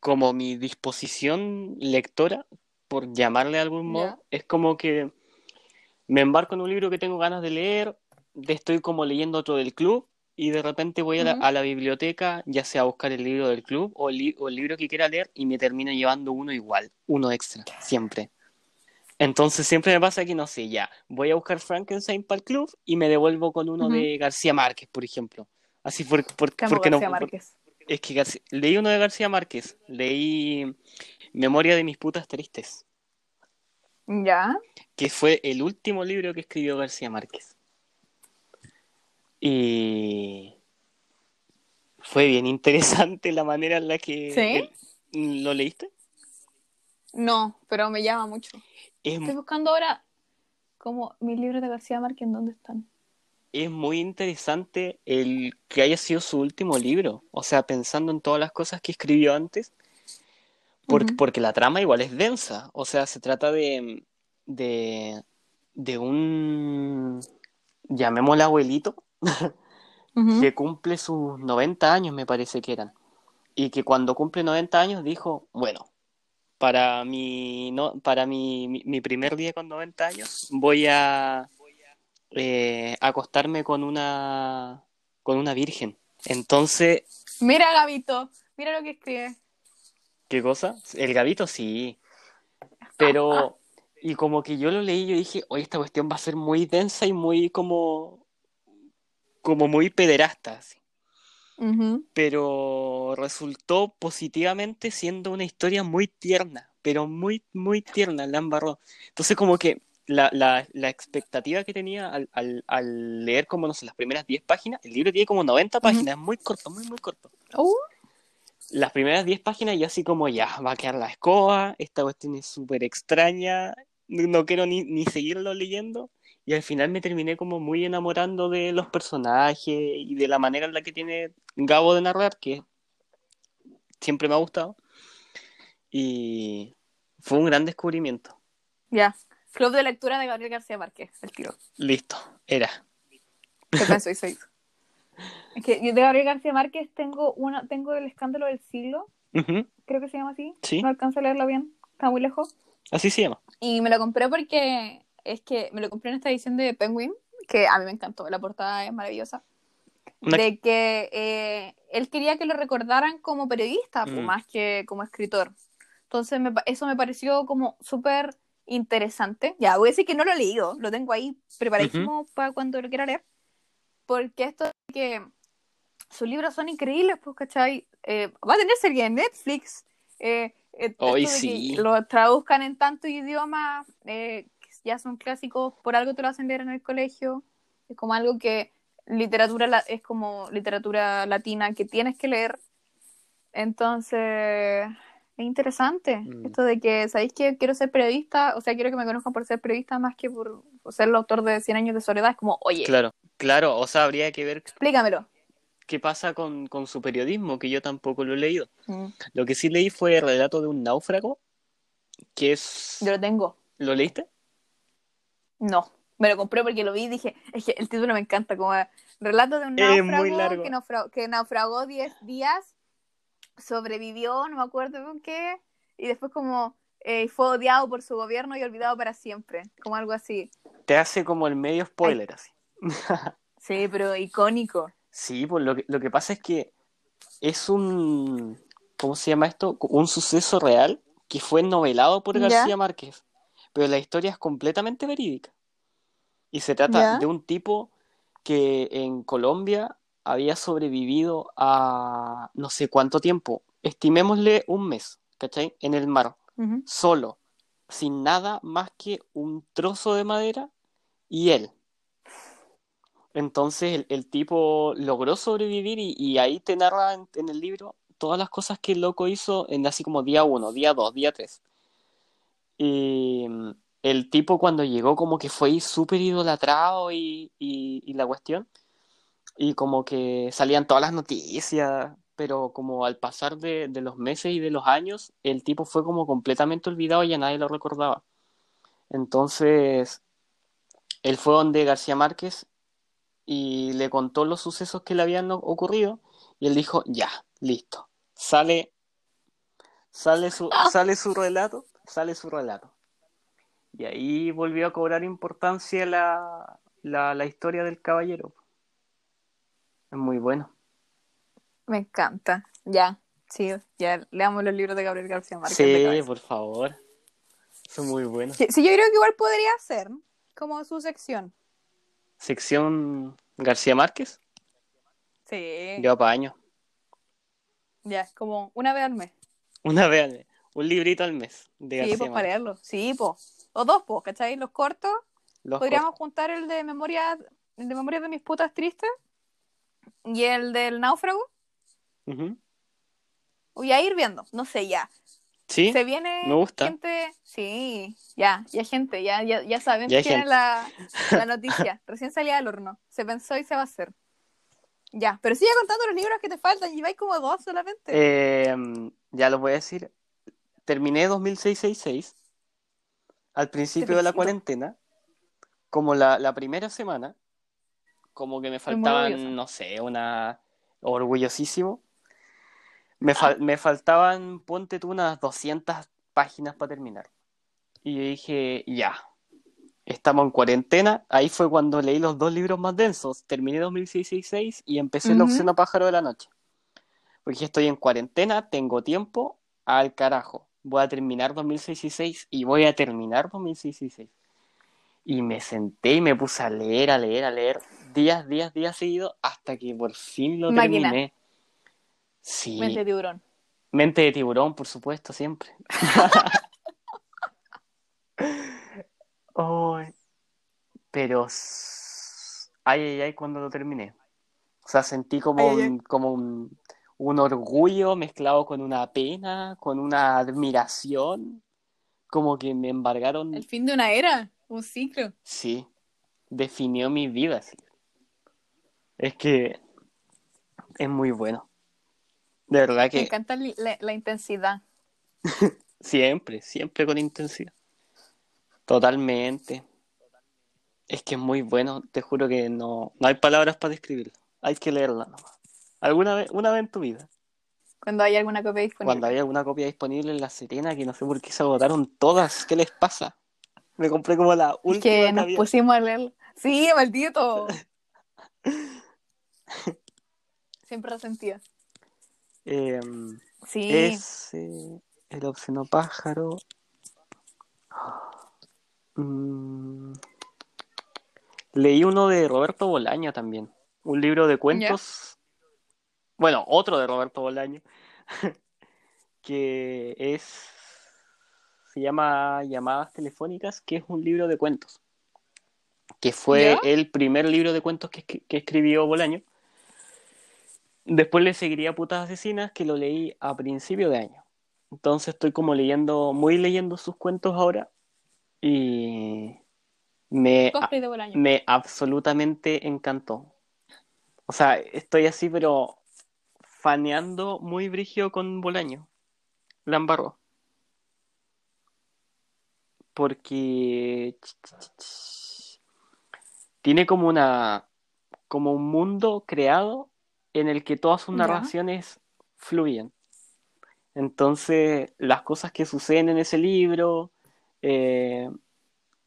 B: como mi disposición lectora, por llamarle de algún modo, es como que me embarco en un libro que tengo ganas de leer, de estoy como leyendo otro del club, y de repente voy a la,
A: Ujú.
B: a la biblioteca, ya sea a buscar el libro del club o el, li- o el libro que quiera leer, y me termino llevando uno igual, uno extra, siempre. Entonces siempre me pasa que no sé, ya, voy a buscar Frankenstein para el club y me devuelvo con uno de García Márquez, por ejemplo. Así por, por- porque no,
A: García Márquez.
B: es que García- leí uno de García Márquez, leí Memoria de mis putas tristes,
A: Ya.
B: que fue el último libro que escribió García Márquez. Y fue bien interesante la manera en la que
A: ¿Sí?
B: lo leíste.
A: No, pero me llama mucho.
B: Es,
A: Estoy buscando ahora como mis libros de García Márquez, ¿en dónde están?
B: es muy interesante el que haya sido su último libro. O sea, pensando en todas las cosas que escribió antes, porque, porque la trama igual es densa. O sea, se trata de, de, de un, llamémosle abuelito, que cumple sus 90 años, me parece que eran. Y que cuando cumple 90 años dijo, bueno, para mi, no, para mi, mi, mi primer día con 90 años voy a eh, acostarme con una, con una virgen. Entonces,
A: Mira, Gabito, mira lo que escribe.
B: ¿Qué cosa? El gavito sí. Pero, y como que yo lo leí, yo dije, oye, esta cuestión va a ser muy densa y muy como, como muy pederasta, así. Pero resultó positivamente siendo una historia muy tierna, pero muy, muy tierna, la embarró. Entonces como que la, la, la expectativa que tenía al, al, al leer como, no sé, las primeras 10 páginas, el libro tiene como 90 páginas, es muy corto, muy, muy corto.
A: Uh,
B: Las primeras 10 páginas yo así como ya, va a quedar la escoba, esta cuestión es súper extraña, no quiero ni, ni seguirlo leyendo. Y al final me terminé como muy enamorando de los personajes y de la manera en la que tiene Gabo de narrar, que siempre me ha gustado. Y fue un gran descubrimiento.
A: ya. Club de lectura de Gabriel García Márquez, el tiro.
B: Listo, era.
A: ¿Qué pensó y se hizo? Es que yo de Gabriel García Márquez tengo una, tengo el escándalo del siglo,
B: Ujú,
A: creo que se llama así.
B: Sí.
A: No alcanzo a leerlo bien, está muy lejos.
B: Así se llama.
A: Y me lo compré porque es que me lo compré en esta edición de Penguin, que a mí me encantó, la portada es maravillosa,
B: Una-
A: de que eh, él quería que lo recordaran como periodista, pues,
B: Mm.
A: más que como escritor. Entonces me eso me pareció como súper interesante. Ya, voy a decir que no lo he leído, lo tengo ahí preparadísimo para cuando lo quiera leer, porque esto de que sus libros son increíbles, pues, ¿cachai? Eh, va a tener serie en Netflix. Eh,
B: Hoy sí.
A: lo traduzcan en tantos idiomas, eh, ya son clásicos, por algo te lo hacen leer en el colegio. Es como algo que literatura la- es como literatura latina que tienes que leer. Entonces, es interesante
B: Mm.
A: esto de que, ¿sabéis que quiero ser periodista? O sea, quiero que me conozcan por ser periodista más que por, ser el autor de Cien años de soledad. Es como, oye,
B: Claro, claro, o sea, habría que ver
A: explícamelo.
B: qué pasa con, con su periodismo, que yo tampoco lo he leído.
A: Mm,
B: Lo que sí leí fue el relato de un náufrago, que es...
A: Yo lo tengo.
B: ¿Lo leíste?
A: No, me lo compré porque lo vi y dije, es que el título me encanta, como relato de un náufrago que naufragó 10 días, sobrevivió, no me acuerdo con qué, y después como eh, fue odiado por su gobierno y olvidado para siempre, como algo así.
B: Te hace como el medio spoiler, así.
A: Sí, pero icónico.
B: Sí, pues lo que, lo que pasa es que es un, ¿cómo se llama esto? Un suceso real que fue novelado por
A: Ya.
B: García Márquez, pero la historia es completamente verídica. Y se trata
A: Ya.
B: de un tipo que en Colombia había sobrevivido a no sé cuánto tiempo, estimémosle un mes, ¿cachai? En el mar, solo, sin nada más que un trozo de madera y él. Entonces el, el tipo logró sobrevivir y, y ahí te narra en, en el libro todas las cosas que el loco hizo en así como día uno, día dos, día tres. Y mm, el tipo cuando llegó como que fue súper idolatrado y, y, y la cuestión. Y como que salían todas las noticias, pero como al pasar de, de los meses y de los años, el tipo fue como completamente olvidado y ya nadie lo recordaba. Entonces, él fue donde García Márquez y le contó los sucesos que le habían ocurrido y él dijo, ya, listo, sale, sale su, sale su relato, sale su relato. Y ahí volvió a cobrar importancia la, la, la historia del caballero. Es muy bueno.
A: Me encanta. Ya, sí, ya leamos los libros de Gabriel García Márquez.
B: Sí, por favor. Son muy buenos.
A: Sí, sí, yo creo que igual podría ser como su sección.
B: Sección García Márquez,
A: Sí,
B: yo apaño.
A: ya, como una vez al mes.
B: Una vez al mes, un librito al mes de
A: Sí,
B: García
A: pues para
B: Márquez.
A: leerlo. Sí, pues. O dos, pues, ¿cachai? Los cortos.
B: Los
A: Podríamos juntar el de memoria, el de memoria de mis putas tristes y el del náufrago.
B: cortos. Ujú.
A: Voy a ir viendo, no sé, ya.
B: Sí,
A: Se viene
B: me gusta.
A: gente, sí, ya, ya gente, ya, ya, ya saben es
B: gente.
A: la, la noticia. Recién salía del horno, se pensó y se va a hacer. Ya, pero sigue contando los libros que te faltan, lleváis como dos solamente.
B: Eh, ya lo voy a decir. Terminé 2666 al principio de la cuarentena, como la, la primera semana, como que me faltaban, no sé, una orgullosísimo. Me, fal- me faltaban, ponte tú, unas 200 páginas para terminar. Y yo dije, ya, estamos en cuarentena. Ahí fue cuando leí los dos libros más densos. Terminé 2666 y empecé la
A: Ujú.
B: opción a pájaro de la noche. Porque estoy en cuarentena, tengo tiempo, al carajo. Voy a terminar 2066 y voy a terminar 2066. Y me senté y me puse a leer, a leer, a leer, días, días, días seguidos, hasta que por fin lo
A: Máquina.
B: terminé. Sí,
A: Mente de tiburón.
B: mente de tiburón, por supuesto, siempre. Ay, pero, ay, ay, ay, cuando lo terminé. O sea, sentí como
A: ay,
B: un, como un, un orgullo mezclado con una pena, con una admiración, como que me embargaron.
A: El fin de una era, un ciclo.
B: Sí, definió mi vida. sí. Es que es muy bueno. De verdad
A: Me
B: que
A: encanta li- la, la intensidad.
B: siempre, siempre con intensidad. Totalmente. Es que es muy bueno, te juro que no, no hay palabras para describirlo. Hay que leerla nomás. Alguna vez, una vez en tu vida.
A: Cuando hay alguna copia disponible.
B: Cuando hay alguna copia disponible en La Serena, que no sé por qué se agotaron todas. ¿Qué les pasa? Me compré como la
A: Es
B: última
A: que
B: que
A: nos
B: había.
A: pusimos a leer. Sí, maldito. Siempre resentía.
B: Eh,
A: Sí.
B: ese, el obsceno pájaro. Mm, leí uno de Roberto Bolaño también. Un libro de cuentos. Bueno, otro de Roberto Bolaño. que es. Se llama Llamadas Telefónicas, que es un libro de cuentos. Que fue
A: ¿Ya?
B: el primer libro de cuentos que, que escribió Bolaño. Después le seguiría Putas Asesinas, que lo leí a principio de año. Entonces estoy como leyendo, muy leyendo sus cuentos ahora. Y me, me absolutamente encantó. O sea, estoy así, pero faneando muy brigio con Bolaño. La embarró. Porque tiene como una como un mundo creado en el que todas sus
A: Ya.
B: narraciones fluyen. Entonces, las cosas que suceden en ese libro, eh,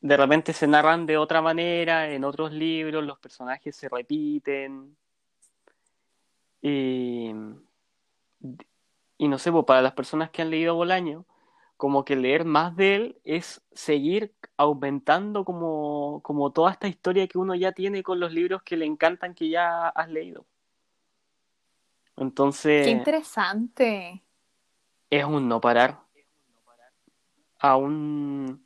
B: de repente se narran de otra manera en otros libros, los personajes se repiten. Y, y no sé, pues, para las personas que han leído Bolaño, como que leer más de él es seguir aumentando como, como toda esta historia que uno ya tiene con los libros que le encantan que ya has leído. Entonces,
A: Qué interesante.
B: es un no parar. A un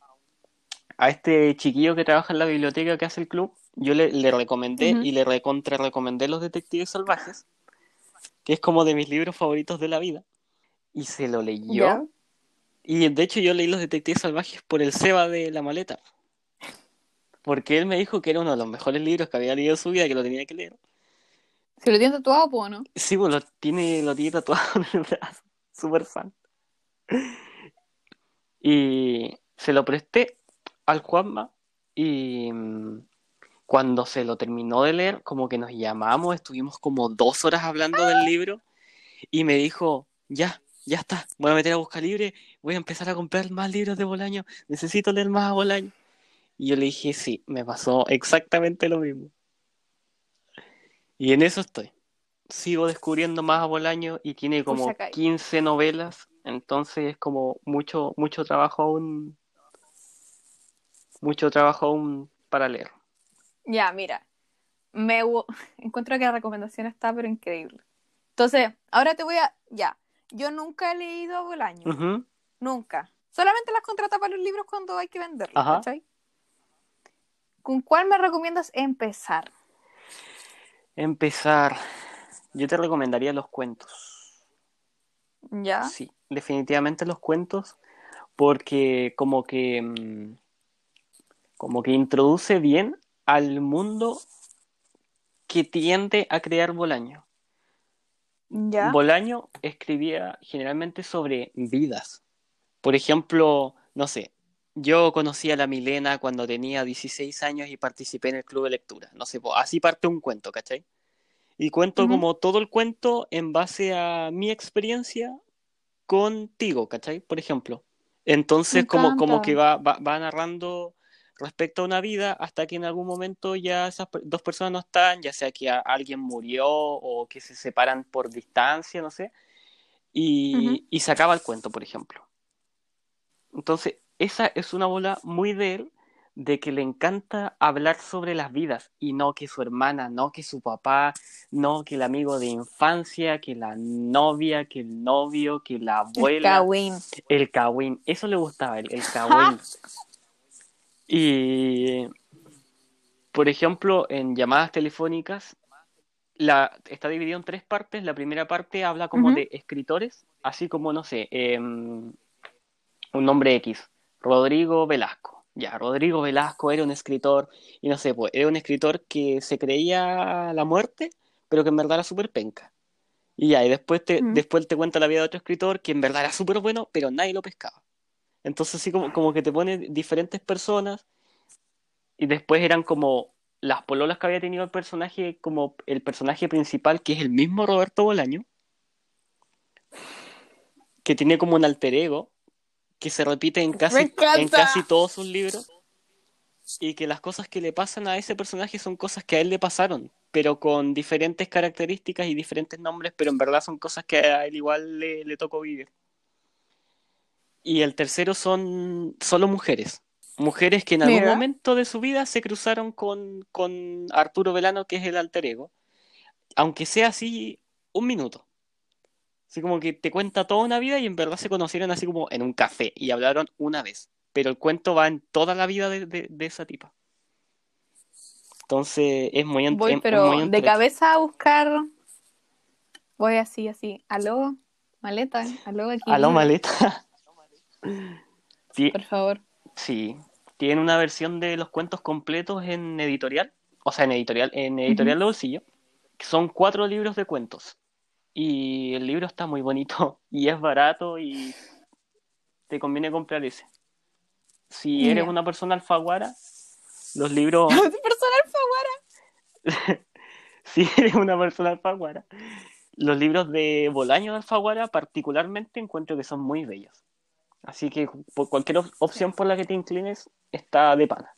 B: a este chiquillo que trabaja en la biblioteca que hace el club, yo le, le recomendé y le recontra recomendé Los Detectives Salvajes, que es como de mis libros favoritos de la vida. Y se lo leyó.
A: ¿Ya?
B: Y de hecho yo leí Los Detectives Salvajes por el Seba de la maleta. Porque él me dijo que era uno de los mejores libros que había leído en su vida, que lo tenía que leer.
A: ¿Se lo tiene tatuado, po, no?
B: Sí, pues lo tiene, lo tiene tatuado en el brazo. Súper fan. Y se lo presté al Juanma y mm, cuando se lo terminó de leer, como que nos llamamos, estuvimos como dos horas hablando del libro y me dijo, ya, ya está, voy a meter a buscar libre, voy a empezar a comprar más libros de Bolaño, necesito leer más a Bolaño. Y yo le dije, sí, me pasó exactamente lo mismo. Y en eso estoy. Sigo descubriendo más a Bolaño y tiene como
A: Pucha, Kai.
B: 15 novelas, entonces es como mucho, mucho trabajo aún, mucho trabajo aún para leer.
A: Ya, mira. Me encuentro que la recomendación está, pero increíble. Entonces, ahora te voy a. Ya. Yo nunca he leído a Bolaño. Nunca. Solamente las contrata para los libros cuando hay que venderlos. ¿cachai? ¿Con cuál me recomiendas empezar?
B: Empezar. Yo te recomendaría los cuentos.
A: ¿Ya?
B: Sí, definitivamente los cuentos, porque como que mm, como que introduce bien al mundo que tiende a crear Bolaño.
A: ¿Ya?
B: Bolaño escribía generalmente sobre vidas. Por ejemplo, no sé, yo conocí a la Milena cuando tenía 16 años y participé en el club de lectura. No sé, así parte un cuento, ¿cachai? Y cuento
A: Ujú.
B: como todo el cuento en base a mi experiencia contigo, ¿cachai? Por ejemplo. Entonces, como, como que va, va, va narrando respecto a una vida hasta que en algún momento ya esas dos personas no están, ya sea que alguien murió o que se separan por distancia, no sé, y,
A: Ujú.
B: y se acaba el cuento, por ejemplo. Entonces, esa es una bola muy de él, de que le encanta hablar sobre las vidas y no que su hermana, no que su papá, no que el amigo de infancia, que la novia, que el novio, que la
A: El
B: abuela, el cagüín. Eso le gustaba, el, el cagüín. Y, por ejemplo, en llamadas telefónicas, la, está dividido en tres partes. La primera parte habla como de escritores, así como, no sé, em, un nombre X, Rodrigo Velasco. Ya, Rodrigo Velasco era un escritor, y no sé, pues, era un escritor que se creía la muerte, pero que en verdad era súper penca. Y ya, y después te,
A: Mm.
B: después te cuenta la vida de otro escritor que en verdad era súper bueno, pero nadie lo pescaba. Entonces, así como, como que te pone diferentes personas, y después eran como las pololas que había tenido el personaje, como el personaje principal, que es el mismo Roberto Bolaño, que tiene como un alter ego, que se repite en casi, en casi todos sus libros. y que las cosas que le pasan a ese personaje son cosas que a él le pasaron, pero con diferentes características y diferentes nombres, pero en verdad son cosas que a él igual le, le tocó vivir. Y el tercero son solo mujeres. Mujeres que en algún
A: Mira.
B: momento de su vida se cruzaron con, con Arturo Velano, que es el alter ego. Aunque sea así, un minuto. Así como que te cuenta toda una vida y en verdad se conocieron así como en un café y hablaron una vez. Pero el cuento va en toda la vida de, de- de esa tipa. Entonces es muy ent-
A: Voy,
B: es- es
A: pero
B: muy
A: de cabeza a buscar. Voy así, así. Aló, maleta. Aló, aquí.
B: Aló, maleta. Sí,
A: Por favor.
B: sí. Tiene una versión de los cuentos completos en editorial. O sea, en editorial, en editorial de bolsillo. que Son cuatro libros de cuentos. Y el libro está muy bonito. Y es barato y te conviene comprar ese. Si eres una persona alfaguara, los libros.
A: Personal favorito.
B: si eres una persona alfaguara, los libros de Bolaño de Alfaguara particularmente encuentro que son muy bellos. Así que por cualquier op- opción por la que te inclines está de pana.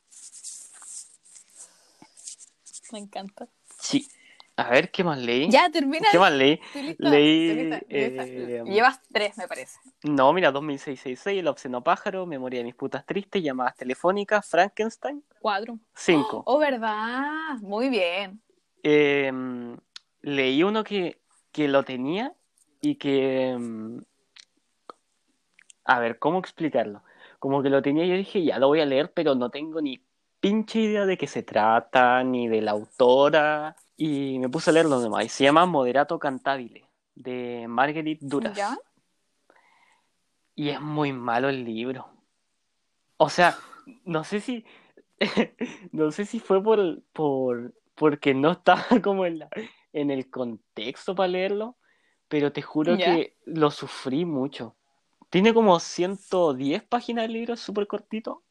A: Me encanta.
B: Sí. A ver, ¿qué más leí?
A: Ya, termina.
B: ¿Qué más leí?
A: Lista,
B: Leí,
A: lista,
B: eh,
A: Llevas tres, me parece.
B: No, mira, 2666, El obsceno pájaro, Memoria de mis putas tristes, Llamadas telefónicas, Frankenstein,
A: Cuatro.
B: 5.
A: Oh, verdad. Muy bien.
B: Em, leí uno que, que lo tenía y que... em, a ver, ¿cómo explicarlo? Como que lo tenía y yo dije, ya lo voy a leer, pero no tengo ni pinche idea de qué se trata, ni de la autora. Y me puse a leerlo nomás. Y se llama Moderato Cantabile, de Marguerite Duras.
A: ¿Ya?
B: Y es muy malo el libro. O sea, no sé si. no sé si fue por, por porque no estaba como en, la- en el contexto para leerlo, pero te juro
A: Ya.
B: que lo sufrí mucho. Tiene como 110 páginas el libro, súper cortito,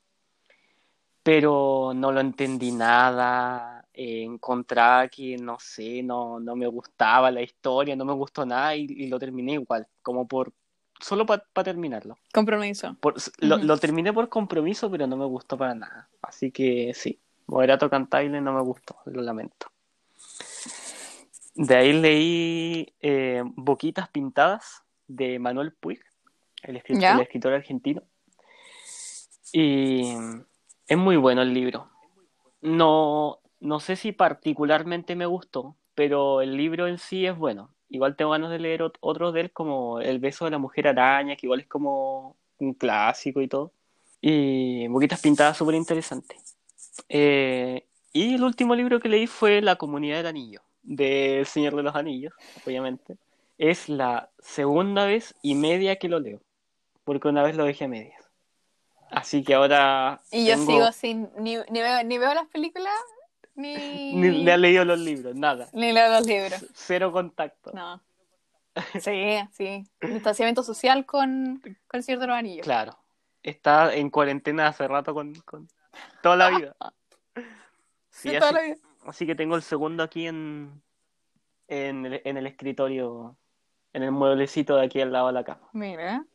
B: pero no lo entendí nada. eh, encontraba que, no sé, no, no me gustaba la historia, no me gustó nada y, y lo terminé igual, como por. Solo para terminarlo.
A: Compromiso.
B: Por- lo, lo terminé por compromiso, pero no me gustó para nada. Así que sí, Moderato Cantabile no me gustó, lo lamento. De ahí leí eh, Boquitas Pintadas de Manuel Puig, el escritor,
A: ¿Ya?
B: el escritor argentino. Y es muy bueno el libro. No, no sé si particularmente me gustó, pero el libro en sí es bueno. Igual tengo ganas de leer ot- otros de él, como El beso de la mujer araña, que igual es como un clásico y todo. Y Boquitas Pintadas, súper interesante. Eh, y el último libro que leí fue La Comunidad del Anillo, de El Señor de los Anillos, obviamente. Es la segunda vez y media que lo leo, porque una vez lo dejé a medias. Así que ahora
A: Y yo
B: tengo-
A: sigo sin. Ni, ni, veo, ni veo las películas, ni.
B: ni, ni he leído los libros, nada.
A: ni leo los libros.
B: Cero contacto.
A: No. Sí, sí. Distanciamiento social con, con el Señor de los Anillos.
B: Claro. Está en cuarentena hace rato con, con toda la vida.
A: Sí,
B: Sí,
A: toda
B: así-
A: la vida.
B: Así que tengo el segundo aquí en, en, el, en el escritorio, en el mueblecito de aquí al lado de la cama.
A: Mira.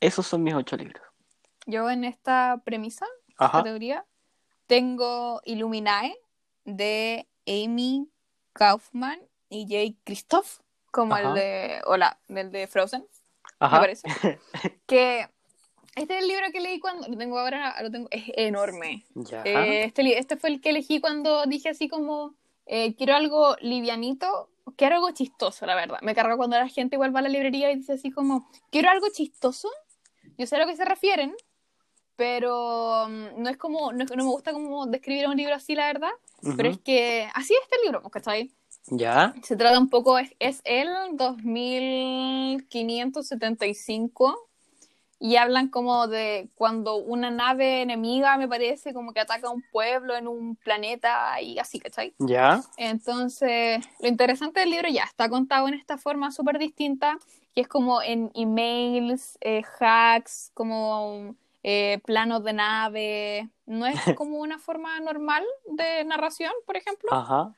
B: Esos son mis ocho libros.
A: Yo en esta premisa,
B: Ajá.
A: categoría, tengo Illuminae de Amy Kaufman y Jay Christoph, como
B: Ajá.
A: el de. Hola, del de Frozen.
B: Ajá.
A: me parece. que este es el libro que leí cuando. Lo tengo ahora, lo tengo, es enorme.
B: Ya.
A: Eh, este, este fue el que elegí cuando dije así como. eh, quiero algo livianito, quiero algo chistoso, la verdad. Me carga cuando la gente igual va a la librería y dice así como, quiero algo chistoso. Yo sé a lo que se refieren, pero mm, no es como, no, no me gusta como describir un libro así, la verdad. Pero es que así es este libro, pues, ¿cachai?
B: Ya.
A: Se trata un poco, es, es el 2575 y hablan como de cuando una nave enemiga, me parece, como que ataca un pueblo en un planeta y así, ¿cachai?
B: Ya.
A: Entonces, lo interesante del libro ya está contado en esta forma súper distinta, que es como en emails, eh, hacks, como eh, planos de nave. No es como una forma normal de narración, por ejemplo.
B: Ajá.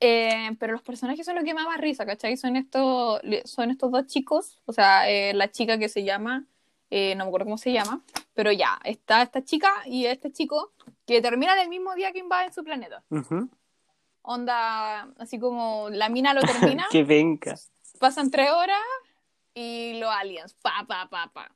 A: Eh, pero los personajes son los que me da más risa, ¿cachai? Son estos, son estos dos chicos, o sea, eh, la chica que se llama, eh, no me acuerdo cómo se llama, pero ya, está esta chica y este chico que terminan el mismo día que invaden su planeta.
B: Ujú.
A: Onda, así como la mina lo termina,
B: Que venga.
A: pasan tres horas y los aliens, pa, pa, pa, pa.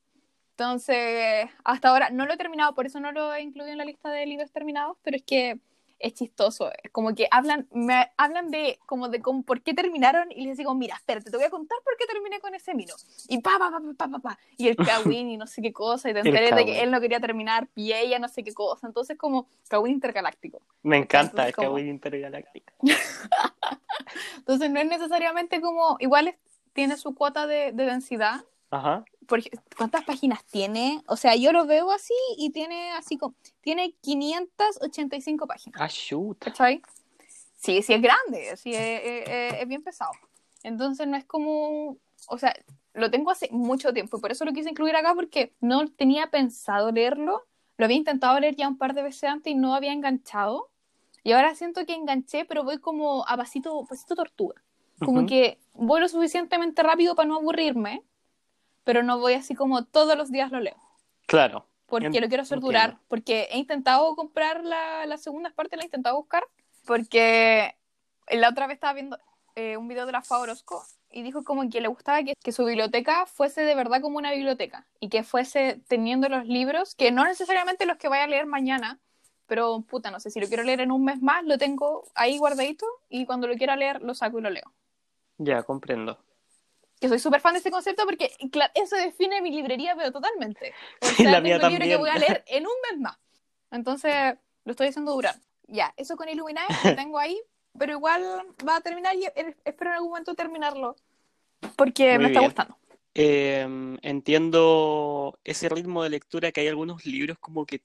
A: Entonces, hasta ahora no lo he terminado, por eso no lo he incluido en la lista de libros terminados, pero es que es chistoso, es como que hablan, me hablan de como de por qué terminaron y les digo, mira, espérate, te voy a contar por qué terminé con ese mino. Y pa, pa, pa, pa, pa, pa, pa, y el Kawin y no sé qué cosa, y te enteré de
B: Kawin.
A: que él no quería terminar y ella no sé qué cosa. Entonces, como Kawin intergaláctico.
B: Me encanta
A: Entonces,
B: el
A: como-
B: Kawaii Intergaláctica.
A: Entonces, no es necesariamente como, igual es- tiene su cuota de, de densidad,
B: Ajá.
A: por ¿cuántas páginas tiene? O sea, yo lo veo así y tiene así como, tiene 585 páginas,
B: Ah, shoot.
A: ¿cachai? Sí, sí es grande, sí es, es- bien pesado. Entonces no es como, o sea, lo tengo hace mucho tiempo y por eso lo quise incluir acá porque no tenía pensado leerlo, lo había intentado leer ya un par de veces antes y no había enganchado. Y ahora siento que enganché, pero voy como a pasito, pasito tortuga. Como que voy lo suficientemente rápido para no aburrirme, pero no voy así como todos los días lo leo.
B: Claro.
A: Porque lo quiero hacer
B: entiendo.
A: durar. Porque he intentado comprar la, la segunda parte, la he intentado buscar. Porque la otra vez estaba viendo eh, un video de la Fa Orozco y dijo como que le gustaba que, que su biblioteca fuese de verdad como una biblioteca y que fuese teniendo los libros, que no necesariamente los que vaya a leer mañana, pero puta, no sé, si lo quiero leer en un mes más, lo tengo ahí guardadito y cuando lo quiera leer lo saco y lo leo.
B: Ya, comprendo.
A: Que soy súper fan de ese concepto porque, claro, eso define mi librería, pero totalmente. O
B: Sí,
A: sea,
B: la mía
A: tengo libros que
B: también.
A: voy a leer en un mes más. Entonces, lo estoy haciendo durar. Ya, eso con Illuminati lo tengo ahí, pero igual va a terminar y e- espero en algún momento terminarlo. Porque
B: Muy
A: me está
B: bien.
A: gustando.
B: Eh, entiendo ese ritmo de lectura que hay algunos libros como que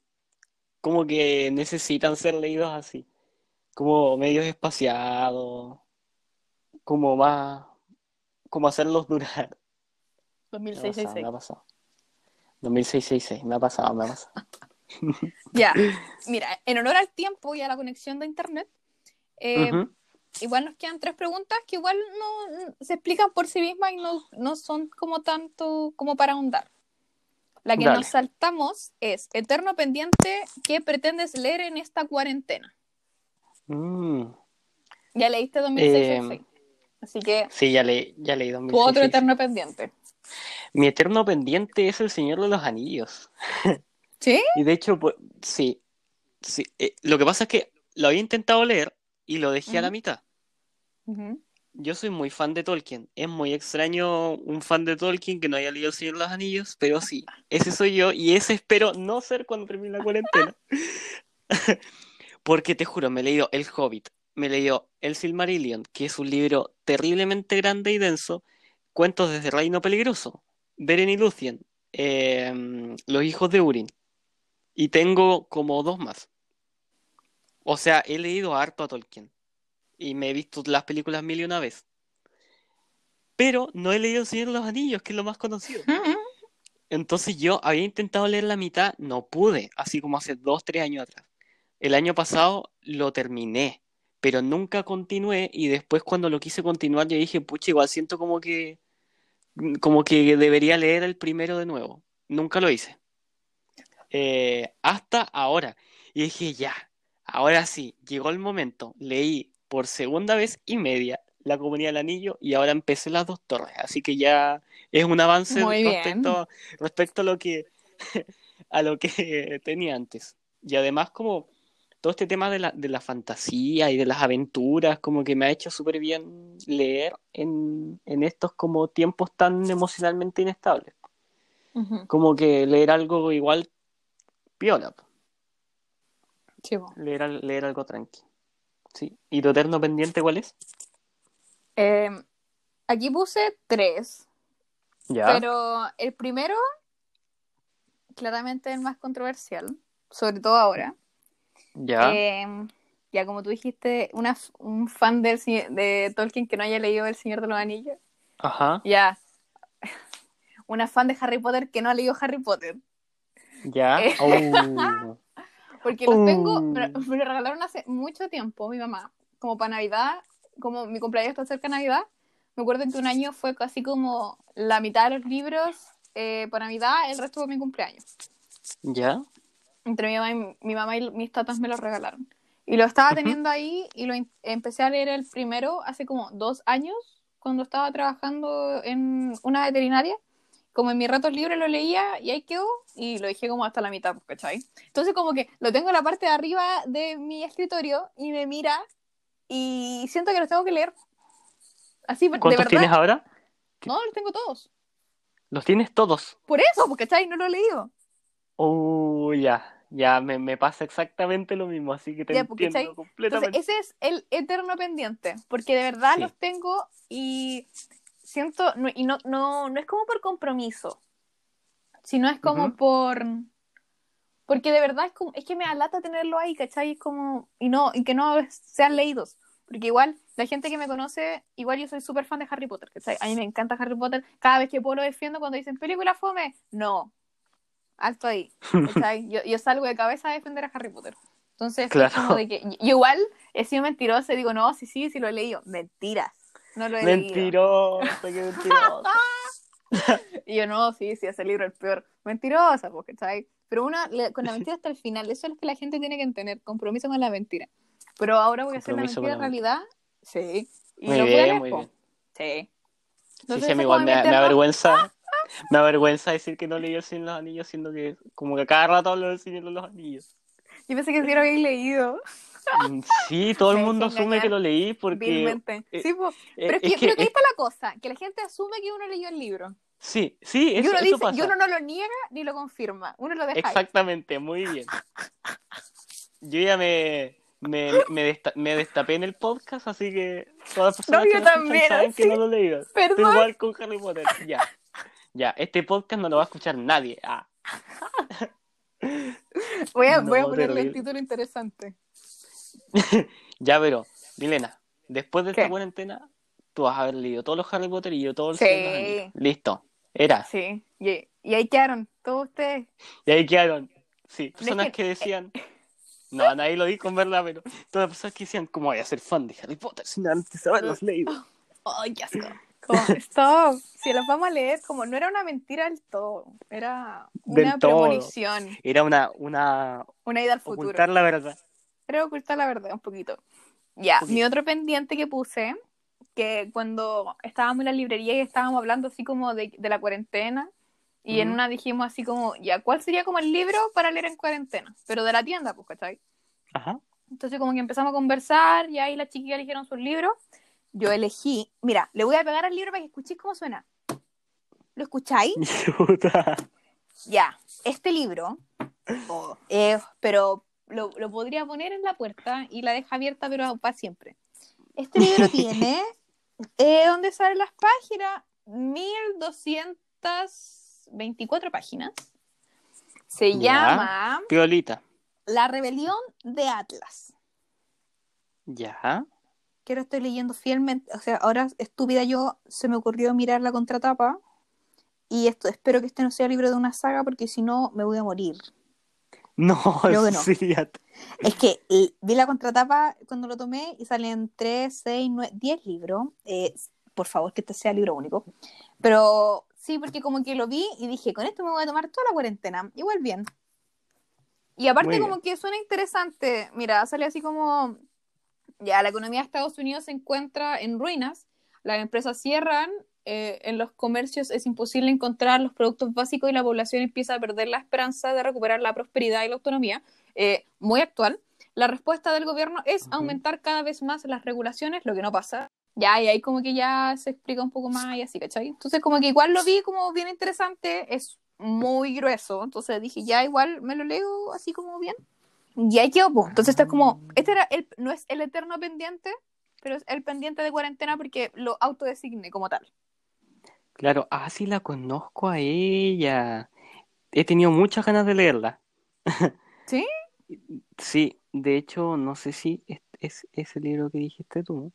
B: como que necesitan ser leídos así, como medios espaciados, como más, como hacerlos durar. Me ha pasado, me
A: 2666.
B: ha pasado. 2666, me ha pasado, me ha pasado.
A: Ya, mira, en honor al tiempo y a la conexión de internet, eh, igual nos quedan tres preguntas que igual no se explican por sí mismas y no, no son como tanto como para ahondar. La que
B: Dale.
A: nos saltamos es Eterno pendiente que pretendes leer en esta cuarentena.
B: Mm,
A: Ya leíste 2066.
B: Eh,
A: Así que
B: sí, ya leí, ya leí
A: tu otro
B: 2666.
A: Eterno pendiente.
B: Mi eterno pendiente es el Señor de los Anillos.
A: ¿Sí?
B: Y de hecho, pues, sí, sí. eh, lo que pasa es que lo había intentado leer y lo dejé a la mitad.
A: Ujú.
B: Yo soy muy fan de Tolkien. Es muy extraño un fan de Tolkien que no haya leído El Señor de los Anillos, pero sí, ese soy yo y ese espero no ser cuando termine la cuarentena. Porque te juro, me he leído El Hobbit, me leído El Silmarillion, que es un libro terriblemente grande y denso, cuentos desde Reino Peligroso, Beren y Lucien, eh, Los Hijos de Urin, y tengo como dos más. O sea, he leído harto a Tolkien y me he visto las películas mil y una vez. Pero no he leído El Señor de los Anillos, que es lo más conocido. Entonces yo había intentado leer la mitad, no pude, así como hace dos, tres años atrás. El año pasado lo terminé, pero nunca continué y después cuando lo quise continuar yo dije, pucha, igual siento como que como que debería leer el primero de nuevo. Nunca lo hice. Eh, hasta ahora. Y dije, ya, ahora sí, llegó el momento. Leí por segunda vez y media La Comunidad del Anillo y ahora empecé las dos torres. Así que ya es un avance respecto, respecto a lo que a lo que tenía antes. Y además como todo este tema de la, de la fantasía y de las aventuras, como que me ha hecho súper bien leer en, en estos como tiempos tan emocionalmente inestables. Como que leer algo igual piola, leer, leer algo tranqui. Sí. ¿Y tu eterno pendiente cuál es?
A: Eh, aquí puse tres,
B: Ya.
A: pero el primero, claramente el más controversial, sobre todo ahora.
B: Ya.
A: Eh, ya como tú dijiste, una, un fan del, de Tolkien que no haya leído El Señor de los Anillos.
B: Ajá.
A: Ya. Una fan de Harry Potter que no ha leído Harry Potter.
B: Ya.
A: Eh.
B: Oh.
A: Porque los tengo,
B: Oh.
A: me, me lo regalaron hace mucho tiempo mi mamá, como para Navidad, como mi cumpleaños está cerca de Navidad. Me acuerdo que un año fue casi como la mitad de los libros eh, para Navidad, el resto fue mi cumpleaños.
B: Ya.
A: Entre mi mamá y, mi mamá y mis tatas me lo regalaron. Y lo estaba teniendo ahí y lo em- empecé a leer el primero hace como dos años, cuando estaba trabajando en una veterinaria. Como en mis ratos libres lo leía y ahí quedó y lo dejé como hasta la mitad, pues, ¿cachai? Entonces como que lo tengo en la parte de arriba de mi escritorio y me mira y siento que los tengo que leer. Así, de
B: ¿Cuántos
A: verdad.
B: tienes ahora?
A: No, los tengo todos.
B: Los tienes todos.
A: Por eso, porque ¿cachai? No lo he leído.
B: Oh, ya. Ya, me, me pasa exactamente lo mismo, así que te
A: Ya,
B: entiendo completamente.
A: Entonces, ese es el eterno pendiente, porque de verdad
B: Sí.
A: los tengo y siento, no, y no, no, no es como por compromiso, sino es como por, porque de verdad es como, es que me alata tenerlo ahí, ¿cachai? Es como, y no, y que no sean leídos, porque igual la gente que me conoce, igual yo soy súper fan de Harry Potter, ¿cachai? A mí me encanta Harry Potter, cada vez que puedo lo defiendo cuando dicen película fome, no, alto ahí. Yo, yo salgo de cabeza a defender a Harry Potter. Entonces, es
B: Claro.
A: como de que, yo igual he sido mentirosa y digo, no, sí, sí, sí lo he leído. Mentiras. No lo he leído.
B: Mentiroso, qué mentiroso.
A: Y yo, no, sí, sí, ese libro es el peor. Mentirosa, porque, ¿sabes? Pero una, con la mentira hasta el final, eso es lo que la gente tiene que tener, compromiso con la mentira. Pero ahora voy a hacer la mentira
B: la
A: realidad. Sí. Y
B: Muy
A: lo voy a
B: bien,
A: leer,
B: muy bien.
A: Sí.
B: Sí,
A: Entonces,
B: sí,
A: ese
B: igual me, me avergüenza. Me avergüenza decir que no leí el Señor de los Anillos, siendo que como que cada rato hablo del Señor de los Anillos.
A: Yo pensé que sí lo habéis leído,
B: Mm, Sí, todo el mundo asume que lo leí porque eh,
A: sí,
B: eh,
A: Pero es que,
B: es que
A: pero que ahí
B: es-
A: está la cosa, que la gente asume que uno leyó el libro.
B: sí, sí,
A: Y
B: eso,
A: uno
B: eso
A: dice,
B: pasa.
A: y uno no lo niega ni lo confirma. Uno lo deja ahí.
B: Exactamente, muy bien. Yo ya me, me, me, desta- me destapé en el podcast, así que todas las personas
A: No,
B: que
A: yo también,
B: saben que no lo
A: Perdón.
B: igual con Harry Potter, ya. Ya, este podcast no lo va a escuchar nadie. Ah,
A: Voy a,
B: No,
A: voy a ponerle el título interesante.
B: ya, pero, Milena, después de
A: ¿Qué?
B: esta cuarentena, tú vas a haber leído todos los Harry Potter y yo todos los
A: Sí.
B: Los. Listo, era.
A: Sí, y, y ahí quedaron todos ustedes.
B: Y ahí quedaron, sí, personas
A: que-
B: que decían, no, nadie lo dijo en verdad, pero todas las personas que decían, ¿cómo voy a ser fan de Harry Potter sin antes haberlos leído?
A: ¡Ay, qué asco! Como, stop. Si los vamos a leer, como no era una mentira del todo, era una
B: todo.
A: premonición,
B: Era una, una
A: una ida al futuro.
B: ocultar la verdad.
A: Era ocultar la verdad un poquito. Ya, mi otro pendiente que puse, que cuando estábamos en la librería y estábamos hablando así como de, de la cuarentena, y en una dijimos así como, ya, ¿cuál sería como el libro para leer en cuarentena? Pero de la tienda, pues, ¿cachai?
B: Ajá.
A: Entonces como que empezamos a conversar y ahí las chiquillas eligieron sus libros. Yo elegí, mira, le voy a pegar al libro para que escuchéis cómo suena. ¿Lo escucháis? Ya, este libro, oh, eh, pero lo, lo podría poner en la puerta y la deja abierta pero para siempre. Este libro tiene, eh, ¿dónde salen las páginas? 1224 páginas. Se
B: Ya.
A: llama
B: Piolita.
A: La rebelión de Atlas.
B: Ya.
A: Que ahora estoy leyendo fielmente, o sea, ahora estúpida yo se me ocurrió mirar la contratapa y esto, espero que este no sea libro de una saga porque si no me voy a morir.
B: No,
A: Creo que no. Es que eh, vi la contratapa cuando lo tomé y salen 3, 6, 9, 10 libros. Eh, por favor, que este sea libro único. Pero sí, porque como que lo vi y dije, con esto me voy a tomar toda la cuarentena. Igual bien. Y aparte como que suena interesante. Mira, sale así como, ya, la economía de Estados Unidos se encuentra en ruinas. Las empresas cierran. eh, en los comercios es imposible encontrar los productos básicos y la población empieza a perder la esperanza de recuperar la prosperidad y la autonomía. Eh, muy actual. La respuesta del gobierno es aumentar cada vez más las regulaciones, lo que no pasa. Ya, y ahí como que ya se explica un poco más y así, ¿cachai? Entonces como que igual lo vi como bien interesante, es muy grueso, entonces dije, ya igual me lo leo así como bien. Y ahí quedó, pues. Entonces está como, este era el, no es el eterno pendiente, pero es el pendiente de cuarentena porque lo autodesigné como tal.
B: Claro, ah, sí la conozco a ella. He tenido muchas ganas de leerla.
A: ¿Sí?
B: Sí, de hecho, no sé si es, es ese libro que dijiste tú.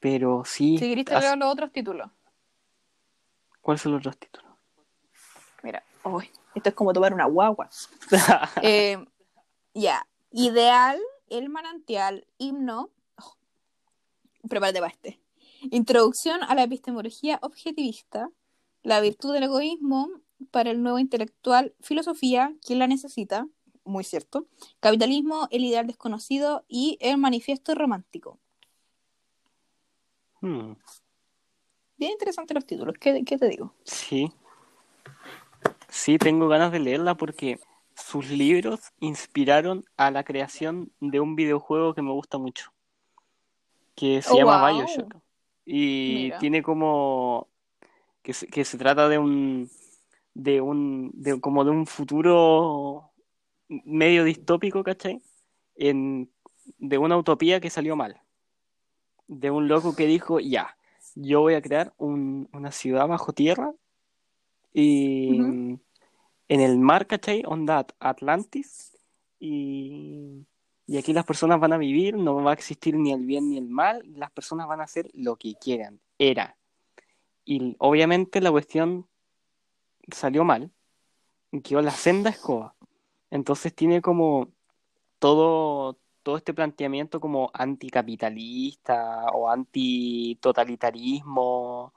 B: Pero sí.
A: Si querés te
B: hace-
A: leo los otros títulos.
B: ¿Cuáles son los otros títulos?
A: Esto es como tomar una guagua. Eh, ya, ideal, el manantial, himno. oh, prepárate para este. Introducción a la epistemología objetivista, la virtud del egoísmo, para el nuevo intelectual, filosofía, ¿quién la necesita? Muy cierto. Capitalismo, el ideal desconocido y el manifiesto romántico.
B: Hmm,
A: Bien interesantes los títulos, ¿qué, qué te digo?
B: Sí. Sí, tengo ganas de leerla porque sus libros inspiraron a la creación de un videojuego que me gusta mucho, que se
A: Oh,
B: llama
A: wow.
B: BioShock. Y
A: Mira.
B: tiene como que se, que se trata de un de un de como de un futuro medio distópico, ¿cachai? En, de una utopía que salió mal. De un loco que dijo, ya, yo voy a crear un- una ciudad bajo tierra y en el mar, ¿cachai? Onda At- Atlantis. Y, y aquí las personas van a vivir, no va a existir ni el bien ni el mal, las personas van a hacer lo que quieran. Era. Y obviamente la cuestión salió mal, quedó la senda escoba. Entonces tiene como todo, todo este planteamiento como anticapitalista o antitotalitarismo,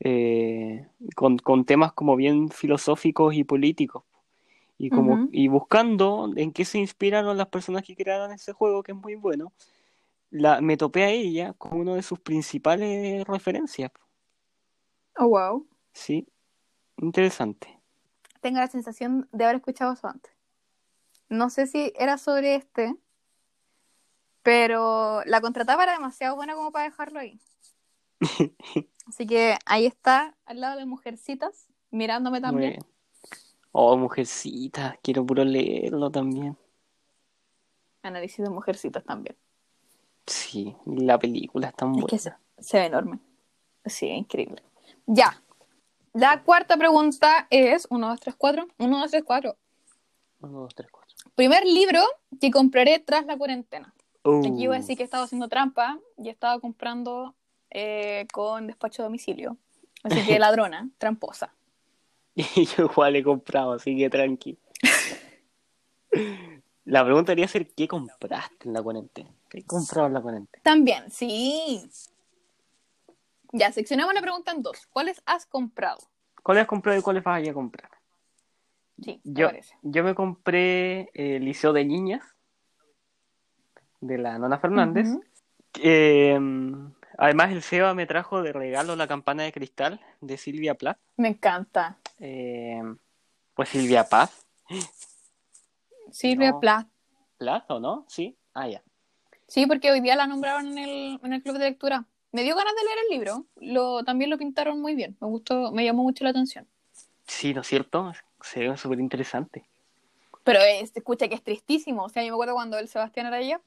B: eh, con, con temas como bien filosóficos y políticos. Y, como, y buscando en qué se inspiraron las personas que crearon ese juego, que es muy bueno, la, me topé a ella como una de sus principales referencias.
A: Oh, wow.
B: Sí, interesante.
A: Tengo la sensación de haber escuchado eso antes. No sé si era sobre este, pero la contrataba era demasiado buena como para dejarlo ahí. Así que ahí está, al lado de Mujercitas, mirándome también.
B: Oh, mujercita, quiero puro leerlo también.
A: Análisis de Mujercitas también.
B: Sí, la película es tan
A: Es
B: buena.
A: que se, se ve enorme. Sí, increíble. Ya. La cuarta pregunta es: 1, 2, 3, 4. 1, 2, 3, 4.
B: Uno, dos, tres, cuatro.
A: Primer libro que compraré tras la cuarentena.
B: Uh,
A: Aquí iba a decir que he estado haciendo trampa y he estado comprando eh, con despacho a domicilio. Así que ladrona, tramposa.
B: Y yo igual he comprado, así que tranqui. La pregunta debería ser: ¿qué compraste en la cuarentena? ¿Qué comprado en la cuarentena?
A: También, sí. Ya, seccionamos la pregunta en dos. ¿Cuáles has comprado?
B: ¿Cuáles has comprado y cuáles vas a ir a comprar?
A: Sí,
B: Yo,
A: parece.
B: yo me compré eh, Liceo de Niñas de la Nona Fernández. Eh, además, el Seba me trajo de regalo la campana de cristal de Silvia Plath.
A: Me encanta.
B: Eh, pues Silvia Paz.
A: Silvia
B: No.
A: Plath.
B: ¿Plath o no? Sí. Ah, ya.
A: Sí, porque hoy día la nombraron en el, en el club de lectura. Me dio ganas de leer el libro. Lo, también lo pintaron muy bien. Me gustó, me llamó mucho la atención.
B: Sí, ¿no es cierto? Se ve súper interesante.
A: Pero es, escucha que es tristísimo. O sea, yo me acuerdo cuando el Sebastián Araya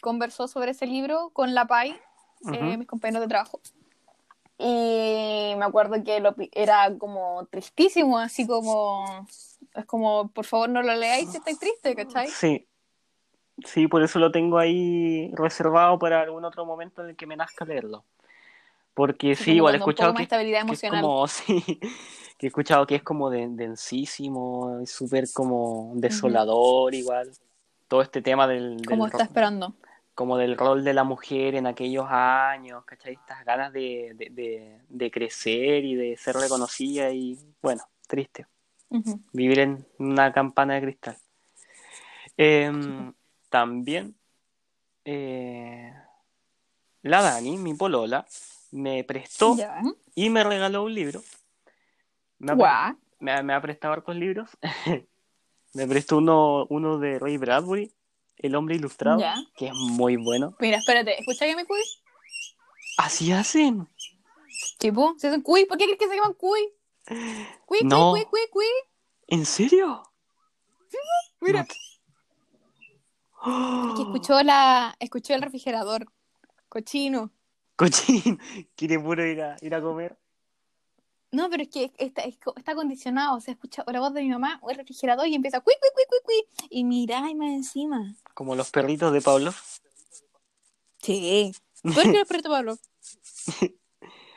A: conversó sobre ese libro con la PAI, eh, mis compañeros de trabajo. Y me acuerdo que lo, era como tristísimo, así como. Es como, por favor, no lo leáis si estáis tristes, ¿cachai?
B: Sí. Sí, por eso lo tengo ahí reservado para algún otro momento en el que me nazca leerlo. Porque sí, igual he escuchado que, que es como, sí, que he escuchado que es como de- densísimo, súper como desolador igual. Todo este tema del, del
A: Como está esperando.
B: Como del rol de la mujer en aquellos años, ¿cachai? Estas ganas de, de, de- de crecer y de ser reconocida y, bueno, triste. Vivir en una campana de cristal. Em, también eh, la Dani, mi polola, me prestó y me regaló un libro. Me ha, me ha- me ha prestado hartos libros. me prestó uno, uno de Ray Bradbury, El hombre ilustrado,
A: Ya.
B: que es muy bueno.
A: Mira, espérate, ¿escuchas que me cuy?
B: Así hacen.
A: Tipo, ¿se hacen cuy? ¿Por qué crees que se llaman cuy? Cuy,
B: No.
A: cuy, cuy, cuy.
B: ¿En serio?
A: Mira.
B: No ¡Oh!
A: Que escuchó la, escuchó el refrigerador. Cochino.
B: Cochín, quiere puro ir a, ir a comer.
A: No, pero es que está, está condicionado. O sea, escucha la voz de mi mamá o el refrigerador y empieza cuy, cuy, cuy, cuy, cuy. Y mira, y más encima.
B: Como los perritos de Pablo.
A: Sí. ¿Por qué el perrito Pablo?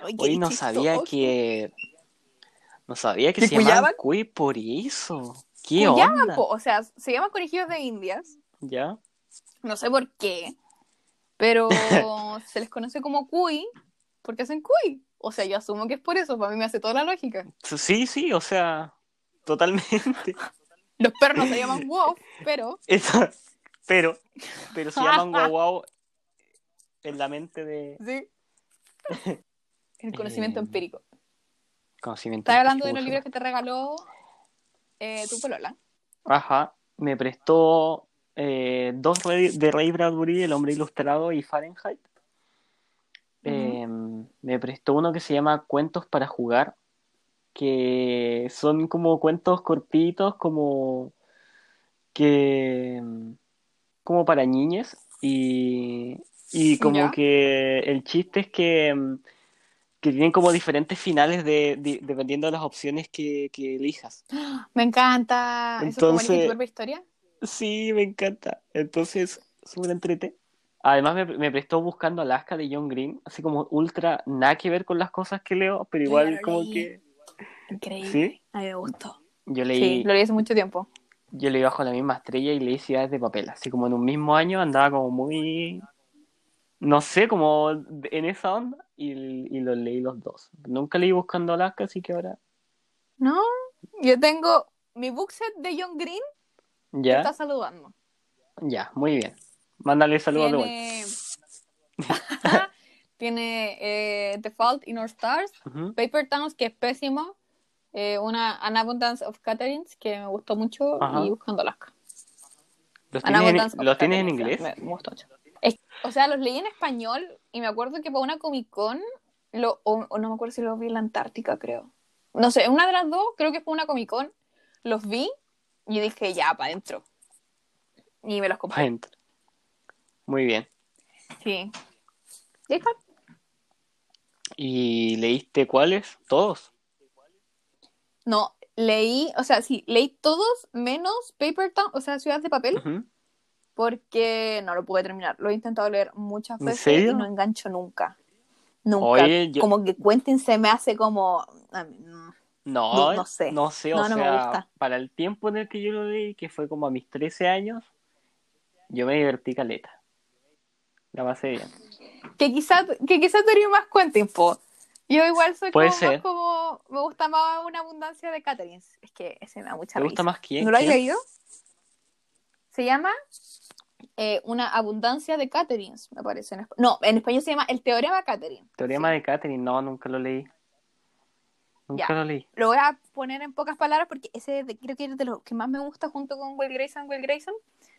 A: Ay, qué
B: Hoy no sabía que. No sabía que
A: ¿Que
B: se llamaban cuy por eso. ¿Qué
A: Cuyaban,
B: onda?
A: po, o sea, se llaman conejillos de indias.
B: ¿Ya?
A: No sé por qué. Pero se les conoce como cuy porque hacen cuy. O sea, yo asumo que es por eso. Para mí me hace toda la lógica.
B: Sí, sí, o sea, Totalmente.
A: Los perros no se llaman wow, pero.
B: Eso, pero, pero se llaman guau guau en la mente de
A: Sí. El conocimiento
B: Eh,
A: empírico.
B: conocimiento.
A: Estás hablando de los libros que te regaló eh, tu polola.
B: Ajá, me prestó eh, dos de Ray Bradbury, El hombre ilustrado y Fahrenheit. Me prestó uno que se llama Cuentos para jugar, que son como cuentos cortitos, como que como para niñas y, y como
A: Ya.
B: que el chiste es que, que tienen como diferentes finales de, de- dependiendo de las opciones que, que elijas.
A: Me encanta. ¿Eso es como
B: Entonces-
A: tu propia historia?
B: Sí, me encanta. Entonces, súper entrete. Además, me, me prestó Buscando Alaska de John Green, así como ultra nada que ver con las cosas que leo, pero igual como
A: leí.
B: que
A: Increíble.
B: ¿Sí?
A: A mí me gustó.
B: yo
A: Sí,
B: leí,
A: lo leí hace mucho tiempo.
B: yo leí bajo la misma estrella y leí Ciudades de Papel, así como en un mismo año andaba como muy, no sé, como en esa onda y, y los leí los dos. Nunca leí Buscando Alaska, así que ahora
A: ¿No? Yo tengo mi book set de John Green que
B: ya,
A: está saludando.
B: ya, muy bien. Mándale saludos de vuelta.
A: Tiene, tiene eh, The Fault in Our Stars. Paper Towns, que es pésimo, eh, una An Abundance of Catherines, que me gustó mucho,
B: Ajá.
A: y Buscando Alaska.
B: ¿Los
A: An
B: tienes en, los tienes en inglés?
A: Me, me gustó mucho. Es- o sea, los leí en español y me acuerdo que para una Comic Con, lo, o, o no me acuerdo si los vi en la Antártica, creo. No sé, una de las dos, creo que fue una Comic Con, los vi y dije, ya, para adentro. Y me los
B: Pa'
A: compré.
B: Muy bien.
A: Sí. ¿Y
B: leíste cuáles? ¿Todos?
A: No, leí, o sea, sí, leí todos menos Paper Town, o sea, Ciudad de Papel, porque no lo pude terminar. Lo he intentado leer muchas
B: ¿En
A: veces
B: serio?
A: y no engancho nunca. Nunca.
B: Oye, yo-
A: Como que Quentin se me hace como.
B: No,
A: No- no sé.
B: No sé, o
A: No, no me
B: sea,
A: gusta.
B: para el tiempo en el que yo lo leí, que fue como a mis 13 años, yo me divertí caleta. La pasé bien.
A: Que quizás que quizá eres más Quentin, po. Yo igual soy
B: Puede
A: como
B: ser.
A: más como. Me gusta más una abundancia de Catherines. Es que ese me da mucha
B: ¿Te gusta
A: risa.
B: más quién?
A: ¿No lo has leído? Se llama eh, Una abundancia de Catherines, me parece. En no, en español se llama El Teorema Catherine.
B: Teorema
A: Sí.
B: de Catherine, no, nunca lo leí. Nunca
A: Ya.
B: lo leí.
A: Lo voy a poner en pocas palabras porque ese de- creo que es de los que más me gusta junto con Will Grayson. Will Grayson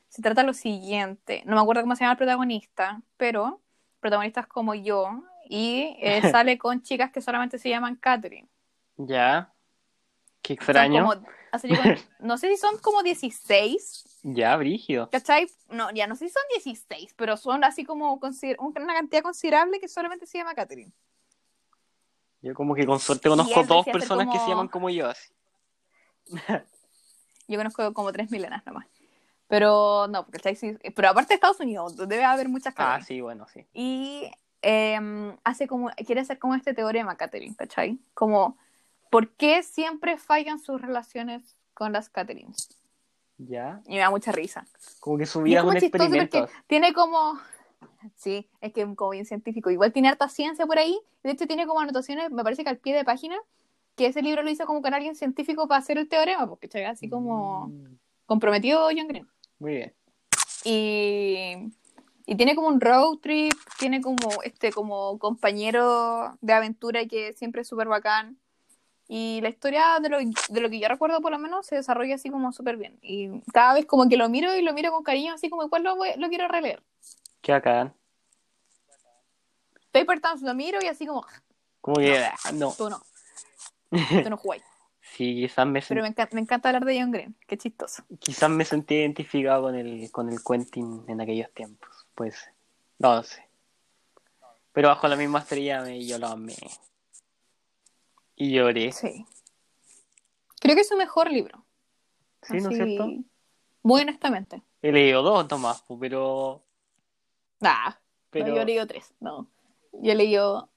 A: se trata de lo siguiente. No me acuerdo cómo se llama el protagonista, pero protagonistas como yo y eh, sale con chicas que solamente se llaman Catherine.
B: Ya. Qué extraño.
A: como- así que con- no sé si son como 16,
B: Ya, brígido.
A: ¿cachai? No, ya no sé si son 16, pero son así como una cantidad considerable que solamente se llama Catherine.
B: Yo como que con suerte conozco
A: él
B: dos personas que se llaman como yo, así.
A: Yo conozco como tres milenas nomás. Pero no, porque. Sí, pero aparte de Estados Unidos, debe haber muchas
B: Ah,
A: Catherine.
B: sí, bueno, sí.
A: Y eh, hace como, quiere hacer como este teorema, Catherine, ¿cachai? Como, ¿por qué siempre fallan sus relaciones con las Catherines?
B: Ya.
A: Y me da mucha risa.
B: Como que su vida
A: es
B: un experimento.
A: tiene como. Sí, es que como bien científico. Igual tiene harta ciencia por ahí. De hecho, tiene como anotaciones, me parece que al pie de página, que ese libro lo hizo como con alguien científico para hacer el teorema, porque ¿cachai? así como
B: Mm,
A: comprometido John Green.
B: Muy bien.
A: Y, y tiene como un road trip, tiene como este como compañero de aventura que siempre es súper bacán. Y la historia de lo, de lo que yo recuerdo por lo menos se desarrolla así como súper bien. Y cada vez como que lo miro y lo miro con cariño, así como igual lo, voy- lo quiero releer.
B: Qué bacán.
A: Paper Towns lo miro y así como,
B: Como que, ah, no.
A: tú no, tú no jugáis.
B: Sí, quizás me,
A: Pero me encanta, me encanta hablar de John Green, qué chistoso.
B: quizás me sentí identificado con el, con el Quentin en aquellos tiempos. Pues, no sé. Pero bajo la misma estrella me, yo lo amé. Y lloré.
A: Sí. Creo que es su mejor libro.
B: Sí, ¿no es cierto?
A: Muy honestamente.
B: He leído dos nomás, pues, pero...
A: Ah,
B: pero...
A: No, yo he leído tres, no. Yo he leído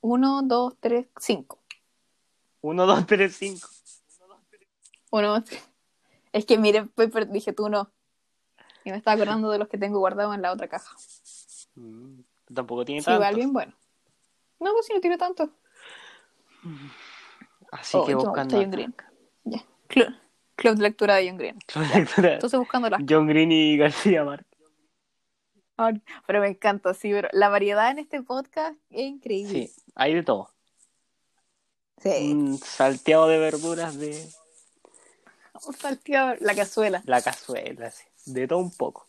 A: uno, dos, tres, cinco.
B: Uno, dos, tres, cinco.
A: Uno, dos, tres. Es que mire, dije tú no. Y me estaba acordando de los que tengo guardados en la otra caja.
B: Mm, tampoco tiene
A: Sí,
B: tantos.
A: igual bien bueno. No, pues si no tiene tanto.
B: Así
A: Oh,
B: que buscando...
A: John Green. Ya. Club, Club de lectura de John Green. Entonces buscando las
B: John Green y García Márquez.
A: Ay, Pero me encanta, sí, pero la variedad en este podcast es increíble.
B: Sí, hay de todo.
A: Sí.
B: Un salteado de verduras de
A: Un salteado, la cazuela.
B: la cazuela, sí, de todo un poco.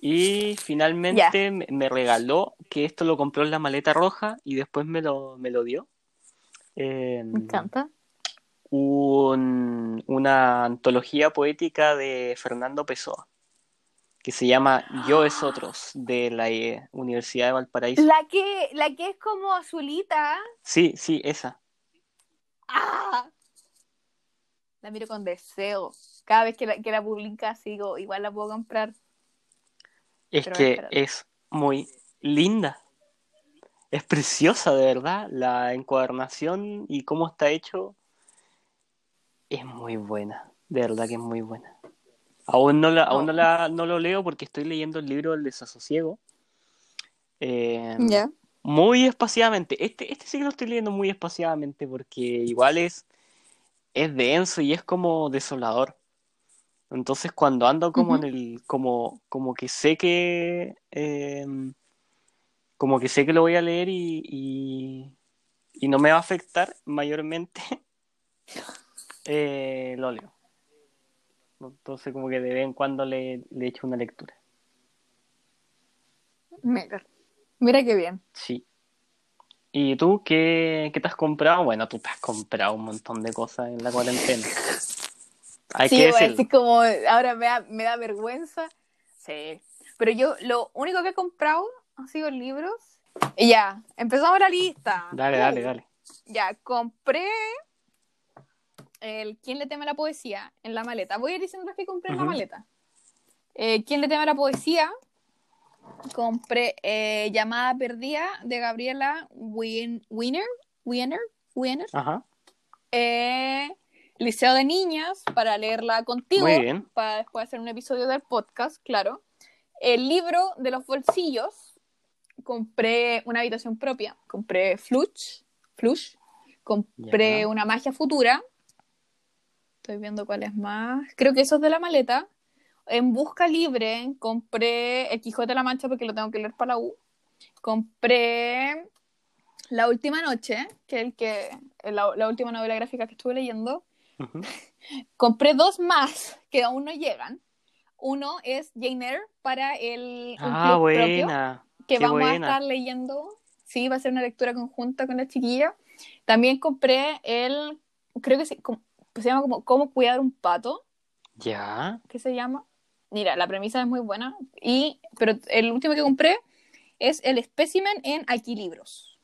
B: Y finalmente me- me regaló, que esto lo compró en la maleta roja y después me lo, me lo dio. eh,
A: Me encanta.
B: un- una antología poética de Fernando Pessoa, que se llama Yo es Otros, de la eh, Universidad de Valparaíso.
A: La que, la que es como azulita.
B: Sí, sí, esa.
A: ¡Ah! La miro con deseo. Cada vez que la, que la publica, sigo, igual la puedo comprar.
B: Es
A: Pero
B: que es muy linda. Es preciosa, de verdad. La encuadernación y cómo está hecho es muy buena. De verdad que es muy buena. Aún no, la, aún no,
A: Oh.
B: la, no lo leo porque estoy leyendo el libro del desasosiego. Eh, muy espaciadamente. Este, este sí que lo estoy leyendo muy espaciadamente porque igual es, es denso y es como desolador. Entonces cuando ando como en el, como, como que sé que eh, como que sé que lo voy a leer y, y, y no me va a afectar mayormente, eh, lo leo. Entonces como que de vez en cuando le, le echo una lectura.
A: Mira qué bien.
B: Sí. ¿Y tú qué, qué te has comprado? Bueno, tú te has comprado un montón de cosas en la cuarentena. Hay
A: sí,
B: que decirlo.
A: decir como ahora me da, me da vergüenza. Sí. Pero yo lo único que he comprado han sido libros. Y ya, empezamos la lista.
B: Dale, dale, dale.
A: Ya, compré el ¿Quién le teme a la poesía? en la maleta. Voy a ir diciendo las que compré en la maleta. Eh, ¿Quién le teme a la poesía? Compré eh, Llamada Perdida de Gabriela Win. Wiener. Wiener.
B: Ajá.
A: Eh, Liceo de Niñas para leerla contigo.
B: Muy bien.
A: Para después hacer un episodio del podcast, claro. El libro de los bolsillos. Compré una habitación propia. Compré Flush. Flush. Compré una magia futura. Estoy viendo cuál es más. Creo que eso es de la maleta. En Busca Libre compré El Quijote de la Mancha porque lo tengo que leer para la U. Compré La Última Noche, que es el que, la, la última novela gráfica que estuve leyendo. Compré dos más que aún no llegan. Uno es Jane Eyre para el
B: Ah,
A: propio
B: buena.
A: que
B: Qué
A: vamos a estar leyendo. Sí, va a ser una lectura conjunta con la chiquilla. También compré el, creo que se, como- se llama como Cómo cuidar un pato,
B: Ya.
A: ¿qué se llama? Mira, la premisa es muy buena. Y, pero el último que compré es el espécimen en Aquí Libros.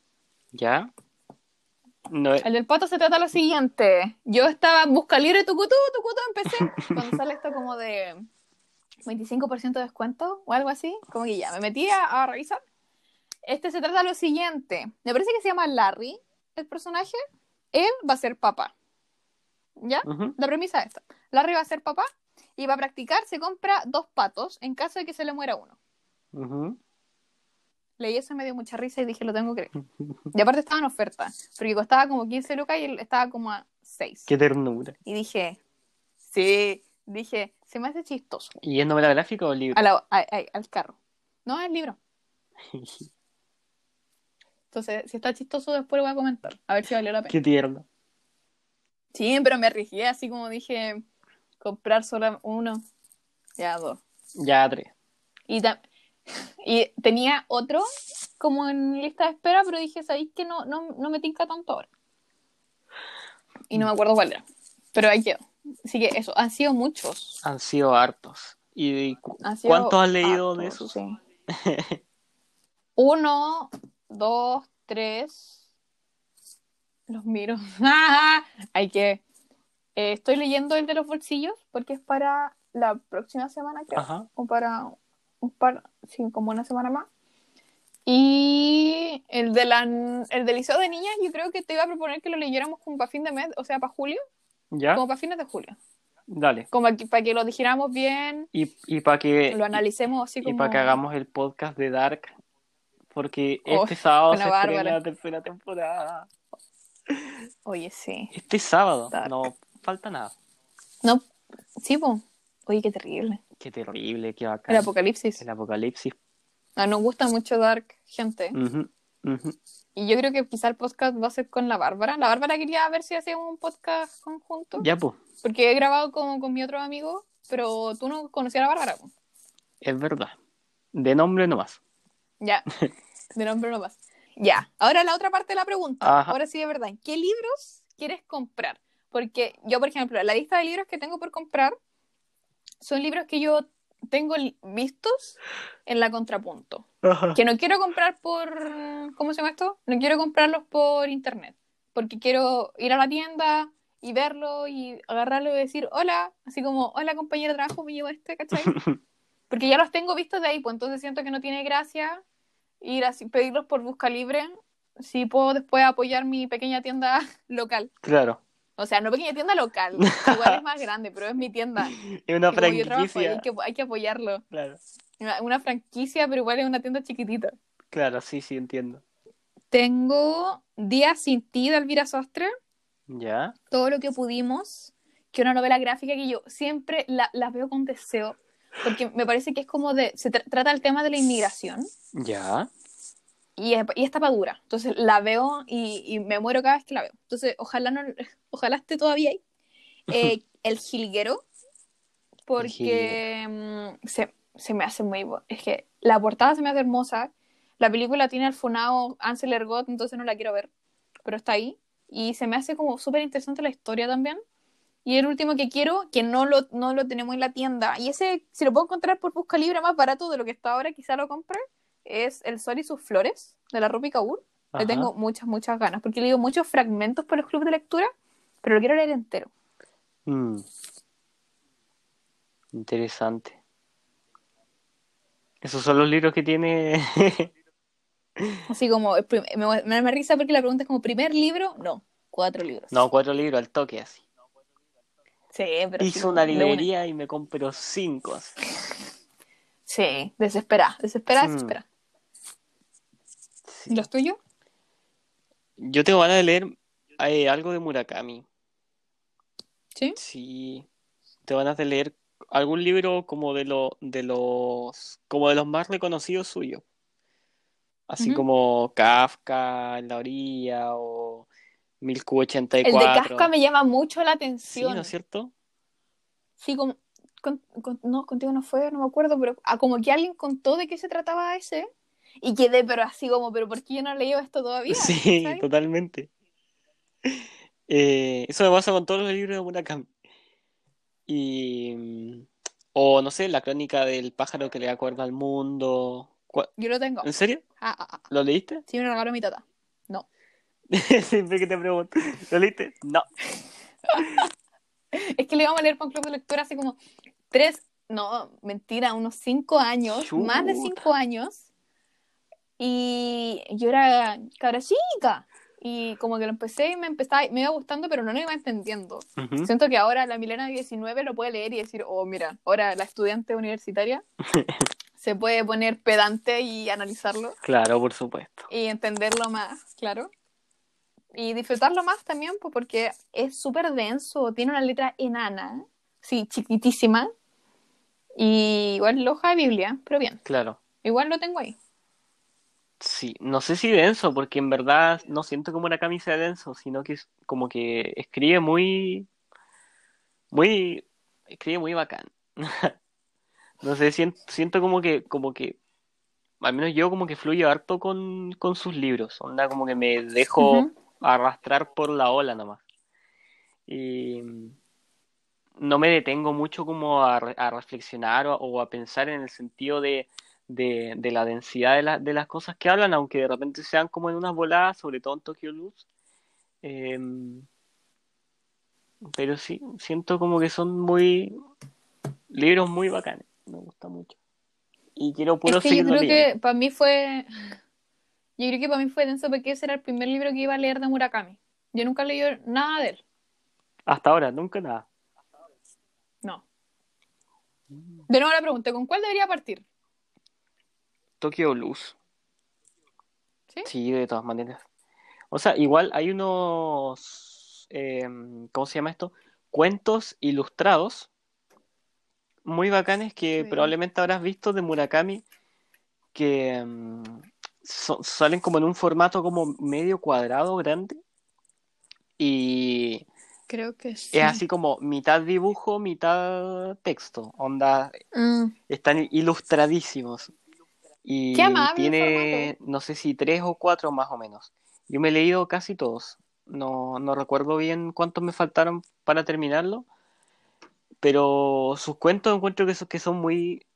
B: Ya. No,
A: El del pato se trata lo siguiente. Yo estaba en busca libre, tucutú, tucutú, empecé. Cuando sale esto como de 25% de descuento o algo así, como que ya me metí a, a revisar. Este se trata de lo siguiente. Me parece que se llama Larry, el personaje. Él va a ser papá. ¿Ya? La premisa es esta. Larry va a ser papá y va a practicar, se compra dos patos en caso de que se le muera uno. Leí eso y me dio mucha risa y dije, lo tengo que creer. Y aparte estaba en oferta, porque costaba como 15 lucas y él estaba como a 6.
B: Qué ternura.
A: Y dije, sí, dije, se me hace chistoso.
B: ¿Y es novela gráfica o libro?
A: A la- a- a- al carro. No, es libro. Entonces, si está chistoso, después lo voy a comentar. A ver si valió la pena.
B: Qué tierno.
A: Sí, pero me arriesgué, así como dije, comprar solo uno. Ya, dos.
B: Ya, tres.
A: Y, y tenía otro como en lista de espera, pero dije, ¿sabéis que no, no, no me tinca tanto ahora? Y no me acuerdo cuál era. Pero ahí quedó. Así que eso, han sido muchos.
B: Han sido hartos. ¿Y cu-
A: Han sido
B: cuántos has leído de esos?
A: sí. Uno, dos, tres. Los miro. Hay que. Eh, estoy leyendo el de los bolsillos porque es para la próxima semana, creo.
B: Ajá.
A: O para un par, sí, como una semana más. Y el de la, el del liceo de niñas, yo creo que te iba a proponer que lo leyéramos como para fin de mes, o sea, para julio,
B: ¿Ya?
A: como para fines de julio.
B: Dale.
A: Como para que lo dijéramos bien,
B: Y, y para que,
A: lo analicemos así
B: y
A: como.
B: para que hagamos el podcast de Dark. Porque
A: Oh,
B: este sábado se estrena la tercera temporada.
A: Oye, sí.
B: Este sábado.
A: Dark.
B: No, falta nada.
A: No, sí, po. Oye, qué terrible.
B: Qué terrible, qué bacán.
A: El apocalipsis.
B: El apocalipsis.
A: Ah, nos gusta mucho Dark, gente. Y yo creo que quizá el podcast va a ser con la Bárbara. La Bárbara quería ver si hacíamos un podcast conjunto.
B: Ya, pues,
A: Porque he grabado con, con mi otro amigo, pero tú no conocías a la Bárbara. po.
B: es verdad. De nombre nomás.
A: Ya, de nombre no más. Ya, ahora la otra parte de la pregunta.
B: Ajá.
A: Ahora sí, de verdad. ¿Qué libros quieres comprar? Porque yo, por ejemplo, la lista de libros que tengo por comprar son libros que yo tengo vistos en la contrapunto. Que no quiero comprar por. ¿Cómo se llama esto? No quiero comprarlos por internet. Porque quiero ir a la tienda y verlo y agarrarlo y decir hola. Así como, hola compañero de trabajo, me llevo este, ¿cachai? Porque ya los tengo vistos de ahí, pues entonces siento que no tiene gracia ir a pedirlos por busca libre si puedo después apoyar mi pequeña tienda local.
B: Claro.
A: O sea, no pequeña tienda local, igual es más grande, pero es mi tienda.
B: Es una
A: como ahí,
B: franquicia.
A: hay que, hay que apoyarlo.
B: Claro.
A: Una, una franquicia, pero igual es una tienda chiquitita.
B: Claro, sí, sí, entiendo.
A: Tengo Días sin ti de Elvira Sostre,
B: Ya.
A: todo lo que pudimos, que una novela gráfica que yo siempre la, la veo con deseo, porque me parece que es como de, se tra- trata el tema de la inmigración.
B: Ya.
A: Y es, y es tapadura. Entonces la veo y, y me muero cada vez que la veo. Entonces ojalá no, ojalá esté todavía ahí. Eh, el jilguero, porque mm, se, se me hace muy... Es que la portada se me hace hermosa. La película tiene al funado Ansel Ergot, entonces no la quiero ver, pero está ahí. Y se me hace como súper interesante la historia también. Y el último que quiero, que no lo, no lo tenemos en la tienda, y ese, si lo puedo encontrar por busca libre más barato de lo que está ahora, quizá lo compre, es El Sol y sus Flores, de la Rupi Kaur. Le tengo muchas, muchas ganas, porque leo muchos fragmentos por los clubes de lectura, pero lo quiero leer entero.
B: Mm. Interesante. Esos son los libros que tiene.
A: Así como, me, me da más risa porque la pregunta es como, ¿primer libro? No, cuatro libros.
B: no, cuatro libros al toque así.
A: Sí, pero como
B: una librería y me compró cinco. así.
A: Sí, desespera, desespera,
B: Mm.
A: desespera.
B: Sí.
A: ¿Y los tuyos?
B: Yo tengo ganas de leer eh, algo de Murakami.
A: Sí.
B: Sí. Tengo ganas de leer algún libro como de lo, de los como de los más reconocidos suyos. Así como Kafka la orilla o
A: El
B: 1084.
A: de Kafka me llama mucho la
B: Sí,
A: atención.
B: ¿no es cierto?
A: Sí, como, con- con- no, contigo no fue, no me acuerdo, pero ah, como que alguien contó de qué se trataba ese y quedé, pero así como, pero ¿por qué yo no he leído esto todavía?
B: Sí, totalmente. Eh, eso me pasa con todos los libros de Murakami. Y, mm, o no sé, la crónica del pájaro que le acuerda al mundo. ¿Cuál-
A: Yo lo tengo.
B: ¿En serio?
A: Ah, ah, ah.
B: ¿Lo leíste?
A: Sí, me lo regaló mi tata. No.
B: Siempre que te pregunto, ¿lo leíste? No.
A: Es que le íbamos a leer un club de lectura hace como tres, no, mentira, unos cinco años, más de cinco años. Y yo era cabra chica. Y como que lo empecé y me empezaba, me iba gustando, pero no lo iba entendiendo. Siento que ahora la Milena de 19 lo puede leer y decir, oh, mira, ahora la estudiante universitaria se puede poner pedante y analizarlo
B: Claro, por supuesto.
A: y entenderlo más, claro. Y disfrutarlo más también, pues, porque es súper denso, tiene una letra enana, sí, chiquitísima, y igual la hoja de Biblia, pero bien,
B: Claro.
A: igual lo tengo ahí.
B: Sí, no sé si denso, porque en verdad no siento como una camisa denso, sino que es como que escribe muy, muy, escribe muy bacán. No sé, siento, siento como que, como que, al menos yo como que fluyo harto con, con sus libros, onda como que me dejo arrastrar por la ola nomás. Y no me detengo mucho como a, re- a reflexionar o, o a pensar en el sentido de, de, de la densidad de, la- de las cosas que hablan, aunque de repente sean como en unas voladas, sobre todo en Tokyo Luz. Em, pero sí, siento como que son muy libros muy bacanes, me gusta mucho. Y quiero puro
A: Es que yo creo
B: leyendo.
A: que para mí fue, yo creo que para mí fue denso porque ese era el primer libro que iba a leer de Murakami. Yo nunca leído nada de él,
B: Hasta ahora, nunca nada.
A: no. De nuevo la pregunta, ¿con cuál debería partir?
B: Tokyo Luz.
A: ¿Sí?
B: Sí, de todas maneras. O sea, igual hay unos, em, ¿cómo se llama esto? cuentos ilustrados muy bacanes que
A: Sí.
B: probablemente habrás visto de Murakami que so- salen como en un formato como medio cuadrado grande y
A: Creo que sí.
B: es así como mitad dibujo, mitad texto, onda,
A: Mm,
B: están ilustradísimos y
A: Qué amable el
B: tiene no sé si tres o cuatro más o menos. Yo me he leído casi todos, no, no recuerdo bien cuántos me faltaron para terminarlo, pero sus cuentos encuentro que son, que son muy,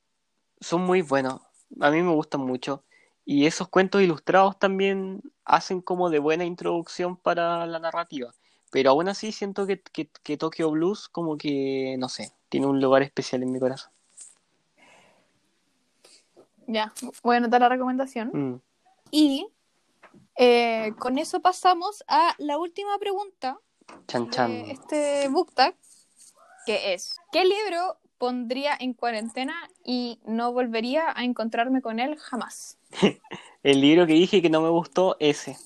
B: son muy buenos. A mí me gustan mucho. Y esos cuentos ilustrados también hacen como de buena introducción para la narrativa. Pero aún así siento que, que, que Tokyo Blues como que, no sé, tiene un lugar especial en mi corazón.
A: Ya, voy a anotar la recomendación.
B: Mm.
A: Y eh, con eso pasamos a la última pregunta
B: Chan chan.
A: de este book tag, que es, ¿qué libro pondría en cuarentena y no volvería a encontrarme con él jamás?
B: El libro que dije que no me gustó, ese.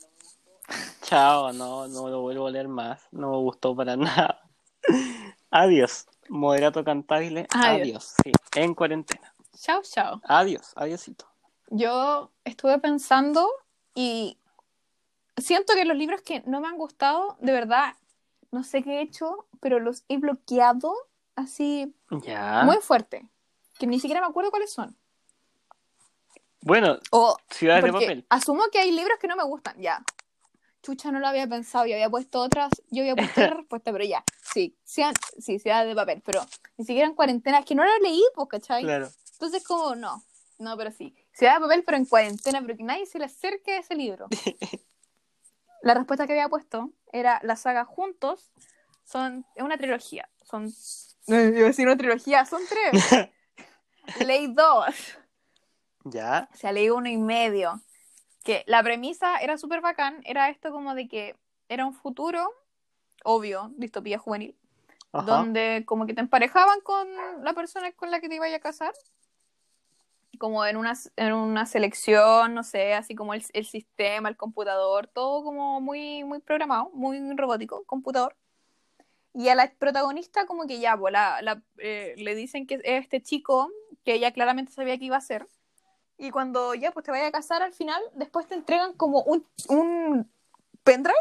B: Chao, no, no lo vuelvo a leer más. No me gustó para nada. Adiós. Moderato cantable.
A: Adiós.
B: Adiós. Sí, en cuarentena.
A: Chao, chao.
B: Adiós. Adiósito.
A: Yo estuve pensando y siento que los libros que no me han gustado, de verdad, no sé qué he hecho, pero los he bloqueado así muy fuerte, que ni siquiera me acuerdo cuáles son.
B: Bueno,
A: O
B: Ciudades de papel.
A: asumo que hay libros que no me gustan, ya. Chucha, no lo había pensado, yo había puesto otras, yo había puesto otra respuesta, pero ya, sí, sí, Ciudades de papel, pero ni siquiera en cuarentena, es que no lo leí, pues, ¿cachai?
B: Claro.
A: Entonces, como, no, no, pero sí. Ciudad de papel, pero en cuarentena, pero que nadie se le acerque a ese libro. La respuesta que había puesto era la saga Juntos, son, es una trilogía, son, no iba a decir una trilogía, son tres. Leí dos,
B: Ya.
A: o sea, leí uno y medio. Que la premisa era súper bacán, era esto como de que era un futuro, obvio, distopía juvenil,
B: Ajá.
A: donde como que te emparejaban con la persona con la que te ibas a casar, como en una, en una selección, no sé, así como el, el sistema, el computador, todo como muy, muy programado, muy robótico, computador. Y a la protagonista como que ya, pues, la- la, eh, le dicen que es este chico, que ella claramente sabía que iba a ser, y cuando ya pues te vaya a casar al final, después te entregan como un, un pendrive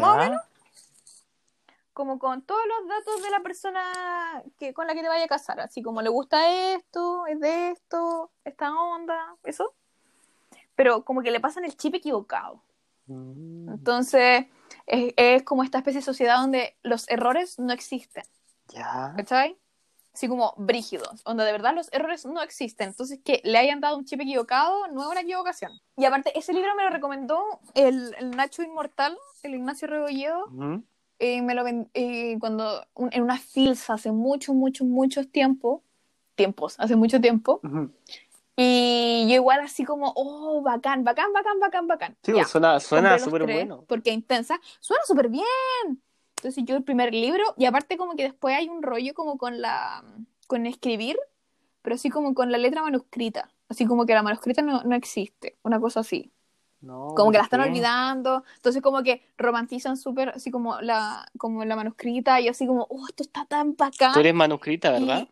A: más o
B: Ya.
A: Como con todos los datos de la persona que, con la que te vaya a casar, así como le gusta esto, es de esto, esta onda, eso. Pero como que le pasan el chip equivocado.
B: Mm,
A: Entonces, es, es como esta especie de sociedad donde los errores no existen,
B: Ya.
A: ¿cachai? Así como brígidos, donde de verdad los errores no existen. Entonces, que le hayan dado un chip equivocado no es una equivocación. Y aparte, ese libro me lo recomendó el, el Nacho Inmortal, el Ignacio Rebolledo,
B: Ujú.
A: Eh, me lo eh, cuando un- en una filsa hace mucho, mucho, muchos tiempo, tiempos, hace mucho tiempo,
B: Ujú.
A: y yo igual así como, oh, bacán, bacán, bacán, bacán, bacán.
B: Sí,
A: Ya,
B: pues suena, súper bueno.
A: Porque intensa, suena súper bien. Entonces yo el primer libro, y aparte como que después hay un rollo como con la, con escribir, pero así como con la letra manuscrita, así como que la manuscrita no, no existe, una cosa así
B: No,
A: como que la
B: ¿por
A: están
B: qué?
A: olvidando, entonces como que romantizan súper así como la, como la manuscrita y así como, oh, esto está tan bacán.
B: Tú eres manuscrita, ¿verdad?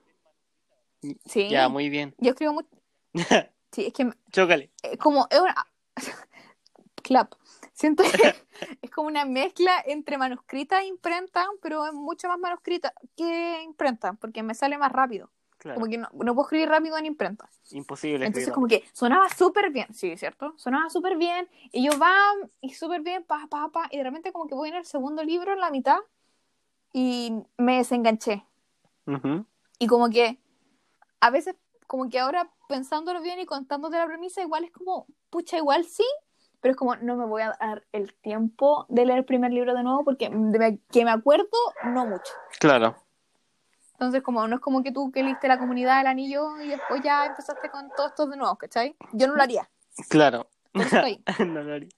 A: Sí,
B: Ya, muy bien.
A: yo escribo mucho, sí, es que
B: Chócale.
A: es como, es una, clap, siento que es como una mezcla entre manuscrita e imprenta, pero es mucho más manuscrita que imprenta, porque me sale más rápido,
B: Claro.
A: como que no, no puedo escribir rápido en imprenta.
B: Imposible
A: Entonces
B: escribirlo.
A: como que sonaba súper bien, sí, ¿cierto? Sonaba súper bien, y yo va, y súper bien, pa, pa, pa, y de repente como que voy en el segundo libro, en la mitad, y me desenganché.
B: Ujú.
A: Y como que a veces, como que ahora pensándolo bien y contándote la premisa, igual es como, pucha, igual sí, pero es como, no me voy a dar el tiempo de leer el primer libro de nuevo, porque de que me acuerdo, no mucho.
B: Claro.
A: Entonces, como no es como que tú que leíste la comunidad del anillo y después ya empezaste con todos estos de nuevo, ¿cachai? Yo no lo haría.
B: Claro. No lo haría.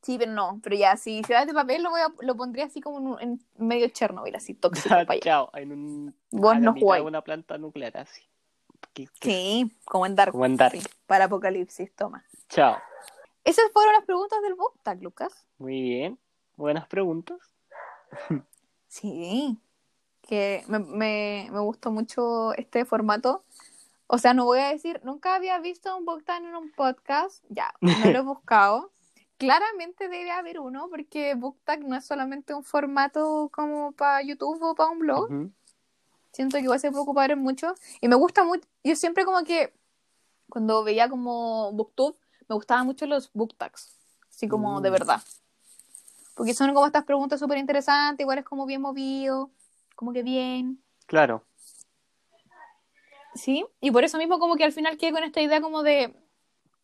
A: Sí, pero no, pero ya, si Ciudades de Papel lo, voy a, lo pondría así como en, en medio Chernobyl, así tóxico para allá.
B: Chao. En un.
A: Vos
B: a
A: no jugáis.
B: una planta nuclear, así.
A: Sí, como en Dark.
B: Como en Dark.
A: Sí, para Apocalipsis, toma.
B: Chao.
A: Esas fueron las preguntas del Boctag, Lucas.
B: Muy bien. Buenas preguntas.
A: Sí. Que me, me, me gustó mucho este formato. O sea, no voy a decir, nunca había visto un book tag en un podcast, ya, no lo he buscado. Claramente debe haber uno, porque BookTag no es solamente un formato como para YouTube o para un blog.
B: Ujú.
A: Siento que igual se puede ocupar en mucho. Y me gusta mucho, yo siempre como que, cuando veía como BookTube, me gustaban mucho los BookTags, así como de
B: Mm.
A: verdad. Porque son como estas preguntas súper interesantes, igual es como bien movido, como que bien.
B: Claro.
A: Sí, y por eso mismo como que al final quedé con esta idea como de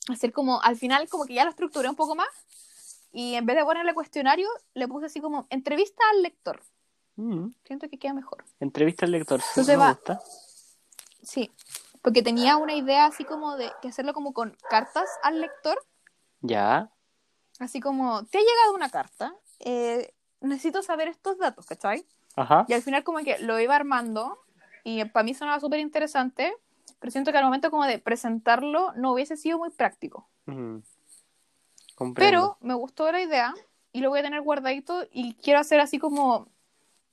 A: hacer como, al final como que ya lo estructuré un poco más y en vez de ponerle cuestionario, le puse así como entrevista al lector.
B: Mm.
A: Siento que queda mejor.
B: Entrevista al lector. sí,
A: Entonces
B: me
A: va-
B: gusta.
A: Sí, porque tenía una idea así como de que hacerlo como con cartas al lector,
B: Ya.
A: así como, te ha llegado una carta, eh, necesito saber estos datos, ¿cachai?
B: Ajá.
A: Y al final como que lo iba armando y para mí sonaba súper interesante, pero siento que al momento como de presentarlo no hubiese sido muy práctico.
B: Mm.
A: Pero me gustó la idea y lo voy a tener guardadito y quiero hacer así como,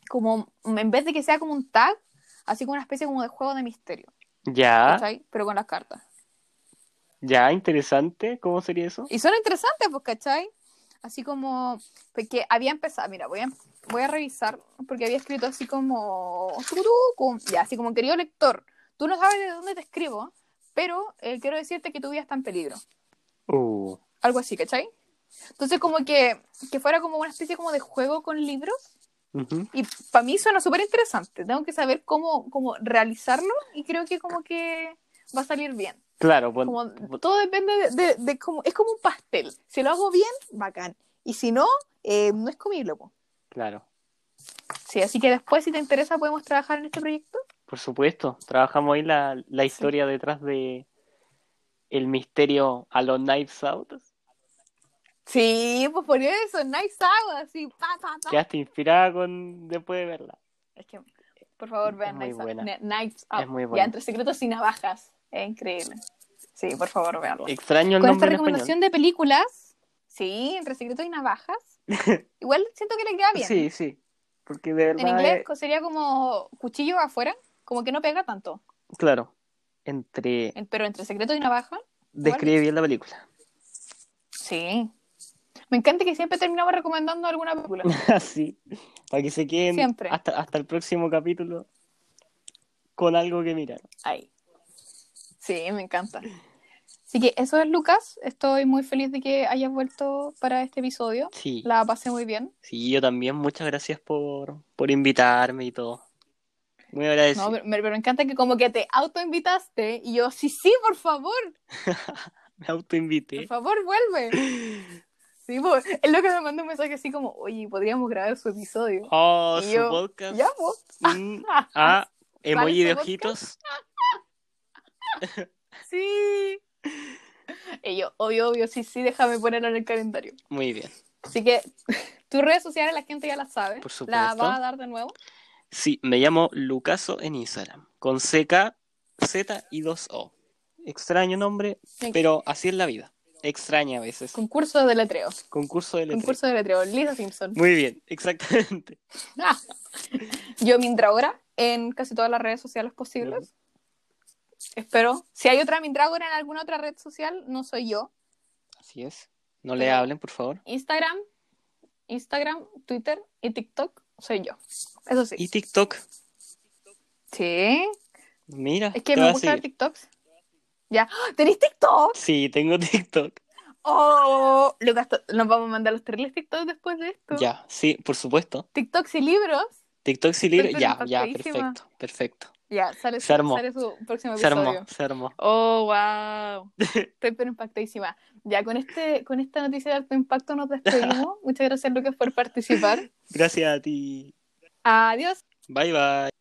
A: como en vez de que sea como un tag, así como una especie como de juego de misterio,
B: Ya.
A: ¿cachai? Pero con las cartas.
B: Ya, interesante. ¿Cómo sería eso?
A: Y son interesantes, pues, ¿cachai? Así como, porque había empezado, mira, voy a, voy a revisar, porque había escrito así como, ya, así como, querido lector, tú no sabes de dónde te escribo, pero eh, quiero decirte que tu vida está en peligro.
B: Uh.
A: Algo así, ¿cachai? Entonces, como que, que fuera como una especie como de juego con libros, y para mí suena súper interesante. Tengo que saber cómo, cómo realizarlo, y creo que como que va a salir bien.
B: Claro, pon-
A: Como,
B: pon-
A: todo depende de, de- de cómo, es como un pastel. Si lo hago bien, bacán. Y si no, eh, no es comible. po.
B: claro.
A: Sí, así que después, si te interesa, podemos trabajar en este proyecto.
B: Por supuesto. Trabajamos ahí la, la historia detrás de el misterio a los Knives Out.
A: Sí, pues por eso, nice out, así, pa, pa, pa.
B: Quedaste inspirada con después de verla.
A: Es que, por favor, vean Knives Out. Knives Out.
B: Es muy
A: Ya,
B: buena.
A: entre secretos y navajas. Es increíble. Sí, por favor, veanlo.
B: Extraño el
A: Con esta
B: en
A: recomendación de películas, sí, entre secretos y navajas, igual siento que le queda bien.
B: Sí, sí. Porque de verdad.
A: En inglés
B: es-
A: sería como cuchillo afuera, como que no pega tanto.
B: Claro. Entre.
A: En- Pero entre secreto y navaja,
B: Describe bien la película.
A: sí. Me encanta que siempre terminamos recomendando alguna película.
B: Así. Para que se queden
A: Siempre.
B: Hasta, hasta el próximo capítulo con algo que mirar.
A: Ahí. Sí, me encanta. Así que eso es Lucas. Estoy muy feliz de que hayas vuelto para este episodio.
B: Sí.
A: La pasé muy bien.
B: Sí, yo también. Muchas gracias por, por invitarme y todo. Muy agradecido.
A: No, pero, pero me encanta que como que te autoinvitaste y yo, sí, sí, por favor,
B: Me autoinvité.
A: por favor, vuelve. Sí, pues, es lo que me mandó un mensaje así como, oye, podríamos grabar su episodio.
B: Oh,
A: Y
B: su
A: yo,
B: podcast.
A: Ya, pues.
B: Mm, ah, emoji de ojitos.
A: Sí. Y yo, obvio, obvio, sí, sí, déjame ponerlo en el calendario.
B: Muy bien.
A: Así que tus redes sociales la gente ya las sabe.
B: Por
A: ¿La
B: supuesto.
A: vas a dar de nuevo?
B: Sí, me llamo Lucaso en Instagram. Con CK, Z y 2O. Extraño nombre, pero así es la vida. Extraña a veces.
A: Concurso de letreo.
B: Concurso de letras.
A: Concurso de letreo. Lisa Simpson.
B: Muy bien, exactamente.
A: Yo Mindragora en casi todas las redes sociales posibles. Espero. Si hay otra Mindragora en alguna otra red social, no soy yo.
B: Así es. No le hablen, por favor.
A: Instagram, Instagram, Twitter y TikTok soy yo. Eso sí.
B: Y TikTok.
A: Sí.
B: Mira,
A: Es que me gusta ver. TikToks. Ya. ¡Ah! ¿Tenéis TikTok?
B: Sí, tengo TikTok.
A: Oh, Lucas, nos vamos a mandar los terribles TikToks después de esto.
B: Ya, sí, por supuesto.
A: TikToks y libros.
B: TikTok sí libre.
A: Estoy
B: Ya, ya, perfecto, perfecto.
A: Ya, sale, su, sale su próximo episodio.
B: armó, se armó.
A: Oh, wow. Estoy pero impactadísima. Ya con este, con esta noticia de alto impacto nos despedimos. Muchas gracias, Lucas, por participar.
B: Gracias a ti.
A: Adiós.
B: Bye, bye.